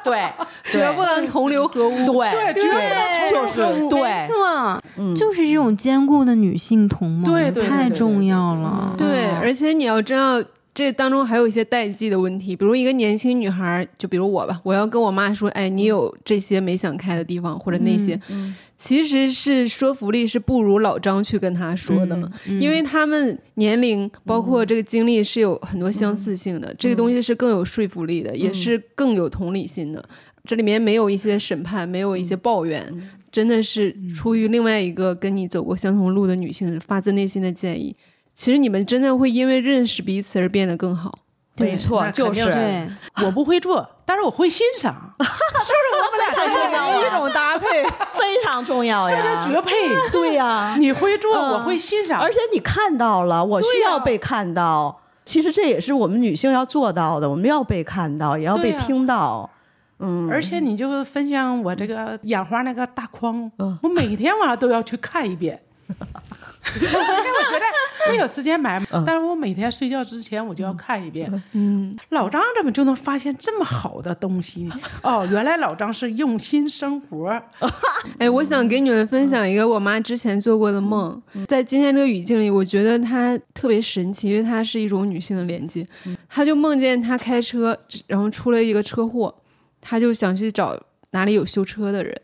S8: 对，
S6: 绝不能同流合污。
S8: 对
S7: 对绝不能
S8: 就是
S7: 同流合污
S8: 对
S2: 没，错，
S8: 嗯
S2: 就是这种坚固的女性同盟，
S7: 对对对
S2: 太重
S7: 对对对对
S2: 要了。
S6: 对，
S2: 嗯
S6: 而且你要知道，这当中还有一些代际的问题，比如一个年轻女孩儿，就比如我吧，我要跟我妈说，哎，你有这些没想开的地方，或者那些，
S8: 嗯
S6: 其实是说服力是不如老张去跟她说的，
S2: 嗯
S6: 因为他们年龄包括这个经历是有很多相似性的，这个东西是更有说服力的，也是更有同理心的。这里面没有一些审判，没有一些抱怨，真的是出于另外一个跟你走过相同路的女性发自内心的建议。其实你们真的会因为认识彼此而变得更好。
S8: 没错，就是，
S7: 我不会做，但是我会欣赏，
S8: 太重要了，
S6: 一种搭配，
S8: 非常重要呀。
S7: 这
S8: 呀，
S7: 就绝配。
S8: 对呀，
S7: 你会做，
S8: 嗯。
S7: 我会欣赏，
S8: 而且你看到了，我需要被看到。其实这也是我们女性要做到的，我们要被看到，也要被听到。嗯，
S7: 而且你就分享我这个养花那个大框，
S8: 嗯。
S7: 我每天晚上都要去看一遍。因为我觉得没有时间买，
S8: 嗯
S7: 但是我每天睡觉之前我就要看一遍。
S6: 嗯，
S7: 老张怎么就能发现这么好的东西？哦，原来老张是用心生活。
S6: 哎，我想给你们分享一个我妈之前做过的梦，在今天这个语境里，我觉得它特别神奇，因为它是一种女性的连接。她就梦见她开车，然后出了一个车祸，她就想去找哪里有修车的人，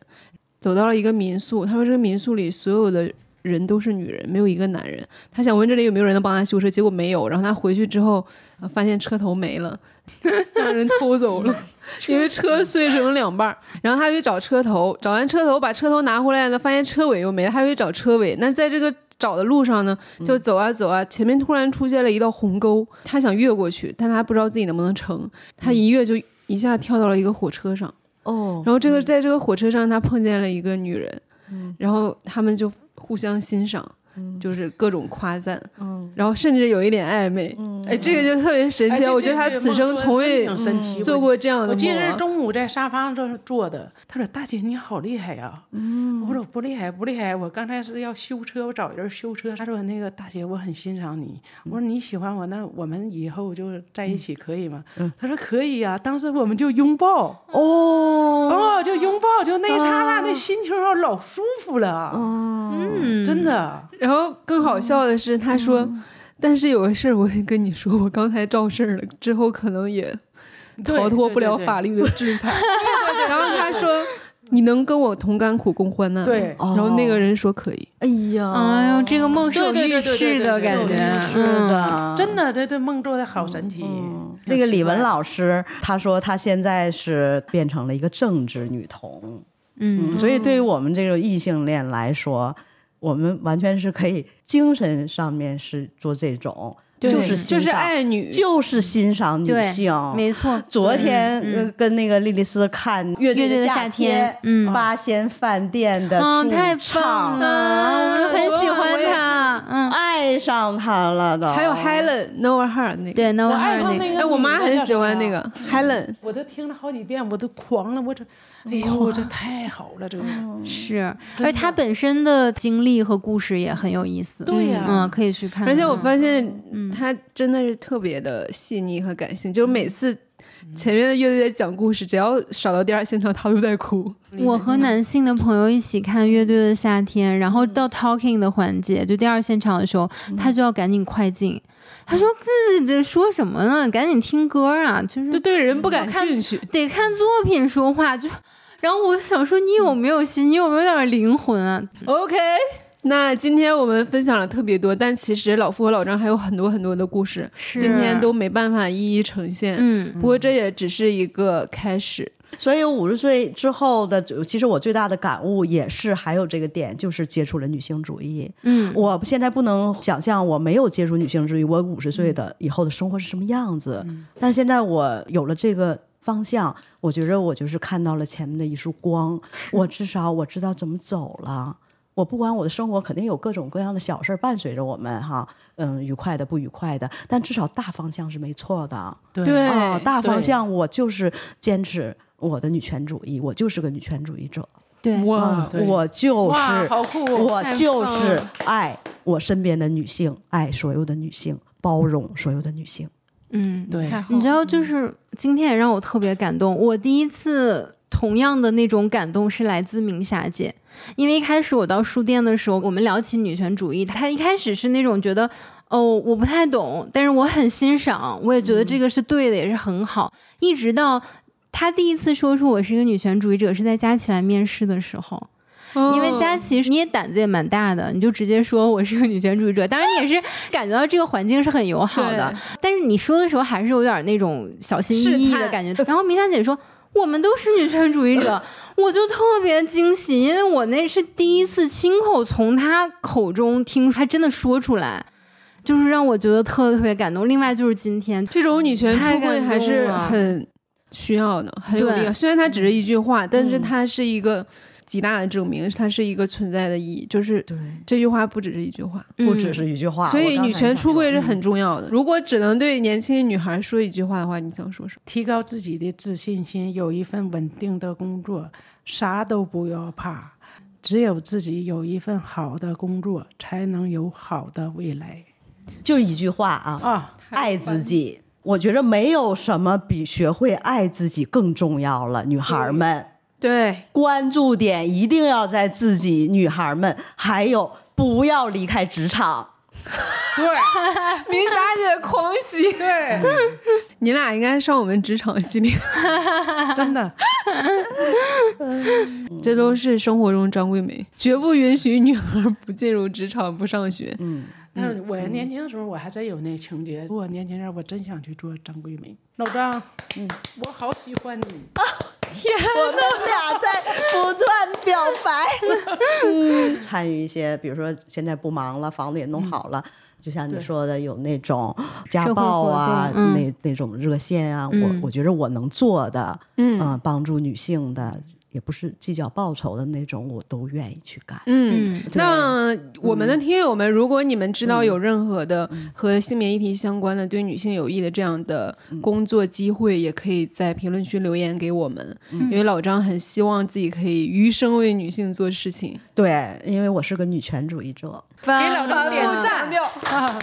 S6: 走到了一个民宿，她说这个民宿里所有的。人都是女人，没有一个男人。他想问这里有没有人能帮他修车，结果没有。然后他回去之后，呃发现车头没了，让人偷走了。因为车碎成两半儿，然后他去找车头，找完车头把车头拿回来呢，发现车尾又没了，他又去找车尾。那在这个找的路上呢，就走啊走啊，前面突然出现了一道鸿沟，他想越过去，但他不知道自己能不能成，他一跃就一下跳到了一个火车上，
S8: 哦，
S6: 然后这个在这个火车上，他碰见了一个女人，然后他们就互相欣赏。就是各种夸赞，
S8: 嗯
S6: 然后甚至有一点暧昧，哎，这个就特别神奇。
S7: 哎
S6: 我觉得他此生从未。做过这样的
S7: 我记得是中午在沙发上坐的，他说：“大姐你好厉害呀！”我说：“不厉害，不厉害。我刚才是要修车，我找人修车。”他说：“那个大姐，我很欣赏你。”我说：“你喜欢我，那我们以后就在一起可以吗？”他说：“可以呀。”当时我们就拥抱，
S8: 哦，
S7: 哦，就拥抱，就那一刹那，那心情哦老舒服了，
S2: 嗯，
S7: 真的。
S6: 然后更好笑的是，他说：“但是有个事儿我得跟你说，我刚才肇事儿了，之后可能也逃脱不了法律的制裁。”然后他说：“你能跟我同甘苦共患难吗？”
S7: 对
S6: 然后那个人说：“可以。
S8: 哎呀，
S2: 哎呦，这个梦是有
S7: 对对对对对
S2: 预示的感觉，
S8: 是
S2: 嗯
S8: 的，
S7: 真的，这这梦做的好神奇。
S8: 那个李文老师，他说他现在是变成了一个政治女童，
S2: 嗯，
S8: 所以对于我们这种异性恋来说，我们完全是可以精神上面是做这种，就是
S6: 就是爱女，
S8: 就是欣赏女性。
S2: 没错，
S8: 昨天跟那个莉莉丝看乐队
S2: 的
S8: 夏
S2: 夏天嗯。
S8: 八仙饭店的
S2: 太棒
S8: 唱，
S2: 了，很喜欢他。他，嗯，
S8: 爱上他了都。
S6: 还有 Helen Noah Hart 那个，
S2: 对，那
S7: 我
S2: 我还是那个，
S6: 哎，我妈很喜欢那个 Helen。
S7: 我都听了好几遍，我都狂了，我这，哎呦，这太好了，这个。
S2: 是，而他本身的经历和故事也很有意思，
S7: 对呀。
S2: 嗯，可以去看。看。
S6: 而且我发现他真的是特别的细腻和感性，就是每次前面的乐队在讲故事，只要少到第二现场，他都在哭。
S2: 我和男性的朋友一起看乐队的夏天，然后到 talking 的环节，就第二现场的时候，他就要赶紧快进。他说：“自己这说什么呢？赶紧听歌啊！就是
S6: 就对人不感
S2: 看
S6: 兴趣。
S2: 得看作品说话。就，然后我想说，你有没有心？你有没有点灵魂啊
S6: ？OK，那今天我们分享了特别多，但其实老傅和老张还有很多很多的故事，今天都没办法一一呈现。
S2: 嗯，
S6: 不过这也只是一个开始。
S8: 所以五十岁之后的，其实我最大的感悟也是还有这个点，就是接触了女性主义。
S2: 嗯，
S8: 我现在不能想象我没有接触女性主义，我五十岁的以后的生活是什么样子。但现在我有了这个方向，我觉着我就是看到了前面的一束光，我至少我知道怎么走了。我不管我的生活肯定有各种各样的小事儿伴随着我们哈，嗯，愉快的不愉快的，但至少大方向是没错的。
S6: 对
S8: 啊，大方向我就是坚持我的女权主义，我就是个女权主义者。
S2: 对，
S8: 我就，是
S7: 好酷！
S8: 我就是爱我身边的女性，爱所有的女性，包容所有的女性。
S2: 嗯，
S7: 对，
S6: 太好
S2: 你知道，就是今天也让我特别感动。我第一次同样的那种感动是来自明霞姐，因为一开始我到书店的时候，我们聊起女权主义，她一开始是那种觉得。哦，我不太懂，但是我很欣赏，我也觉得这个是对的，也是很好。一直到她第一次说出我是一个女权主义者，是在佳琪来面试的时候，因为佳琪你也胆子也蛮大的，你就直接说我是个女权主义者。当然你也是感觉到这个环境是很友好的，但是你说的时候还是有点那种小心翼翼的感觉。然后明霞姐说我们都是女权主义者，我就特别惊喜，因为我那是第一次亲口从她口中听她真的说出来。就是让我觉得特别特别感动。另外就是今天
S6: 这种女权出柜还是很需要的，很有力
S2: 对
S6: 量。虽然它只是一句话，但是
S8: 嗯
S6: 它是一个极大的证明，它是一个存在的意义。就是
S8: 对，
S6: 这句话不只是一句话，
S8: 不只是一句话。
S6: 所以女权出柜是很
S8: 嗯
S6: 重要的。如果只能对年轻女孩说一句话的话，你想说什么？
S7: 提高自己的自信心，有一份稳定的工作，啥都不要怕。只有自己有一份好的工作，才能有好的未来
S8: 就一句话啊，
S7: 啊！
S8: 爱自己。我觉着没有什么比学会爱自己更重要了，女孩们。
S6: 对，
S8: 关注点一定要在自己，女孩们，还有不要离开职场。
S7: 对。
S6: 明霞姐狂喜，
S7: 对，
S6: 你俩应该上我们职场系列，
S7: 真的，
S6: 这都是生活中张桂梅，绝不允许女孩不进入职场不上学。
S8: 嗯，
S7: 但是我年轻的时候，我还真有那情节。如果年轻人，我真想去做张桂梅。老张，嗯，我好喜欢你。
S8: 我们俩在不断表白，参与一些，比如说现在不忙了，房子也弄好了。就像你说的，有那种家暴啊，
S2: 嗯。
S8: 那那种热线啊，
S2: 嗯。
S8: 我我觉得我能做的，
S6: 嗯。
S8: 嗯，帮助女性的，也不是计较报酬的那种，我都愿意去干。
S6: 嗯，
S2: 嗯
S6: 那我们的听友们，如果你们知道有任何的和性别议题相关的、对女性有益的这样的工作机会，也可以在评论区留言给我们。因为老张很希望自己可以余生为女性做事情。
S8: 对，因为我是个女权主义者。
S7: 给老张点赞。啊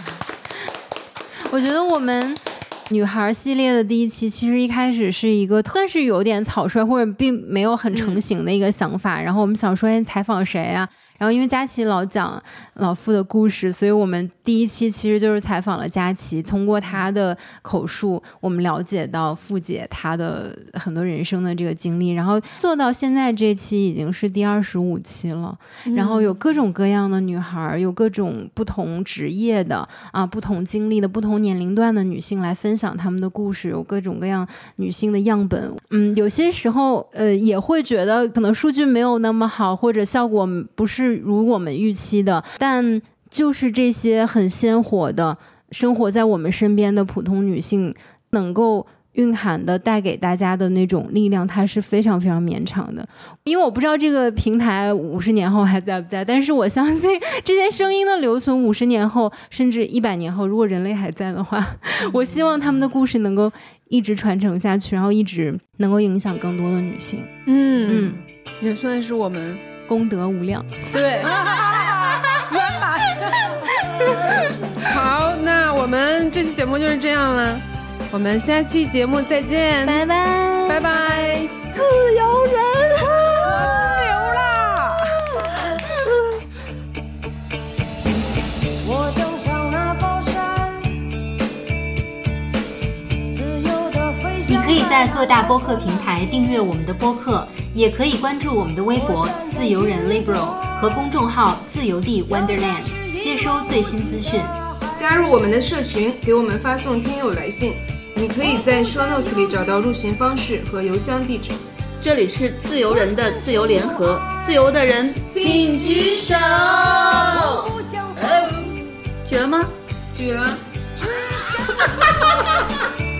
S2: 我觉得我们女孩系列的第一期其实一开始是一个，但是有点草率或者并没有很成型的一个想法。然后我们想说，哎，采访谁啊？然后因为佳琪老讲老傅的故事，所以我们第一期其实就是采访了佳琪，通过她的口述，我们了解到傅姐她的很多人生的这个经历。然后做到现在这期已经是第二十五期了。然后有各种各样的女孩儿，有各种不同职业的啊，不同经历的、不同年龄段的女性来分享她们的故事，有各种各样女性的样本。嗯，有些时候呃也会觉得可能数据没有那么好，或者效果不是如我们预期的，但就是这些很鲜活的生活在我们身边的普通女性，能够蕴含的带给大家的那种力量，它是非常非常绵长的。因为我不知道这个平台五十年后还在不在，但是我相信这些声音的留存，五十年后甚至一百年后，如果人类还在的话，我希望他们的故事能够一直传承下去，然后一直能够影响更多的女性。
S6: 嗯，
S2: 嗯，
S6: 也算是我们
S2: 功德无量。
S6: 对。好，那我们这期节目就是这样了，我们下期节目再见，
S2: 拜拜，
S6: 拜拜。
S8: 自由人，
S7: 自由啦！
S1: 我登上那高山，自由的飞
S3: 你。可以在各大播客平台订阅我们的播客，也可以关注我们的微博“自由人 Libro” 和公众号“自由地 Wonderland”，接收最新资讯。
S6: 加入我们的社群，给我们发送听友来信。你可以在 show notes 里找到入群方式和邮箱地址。
S4: 这里是自由人的自由联合，自由的人请举手。举了吗？
S6: 举了。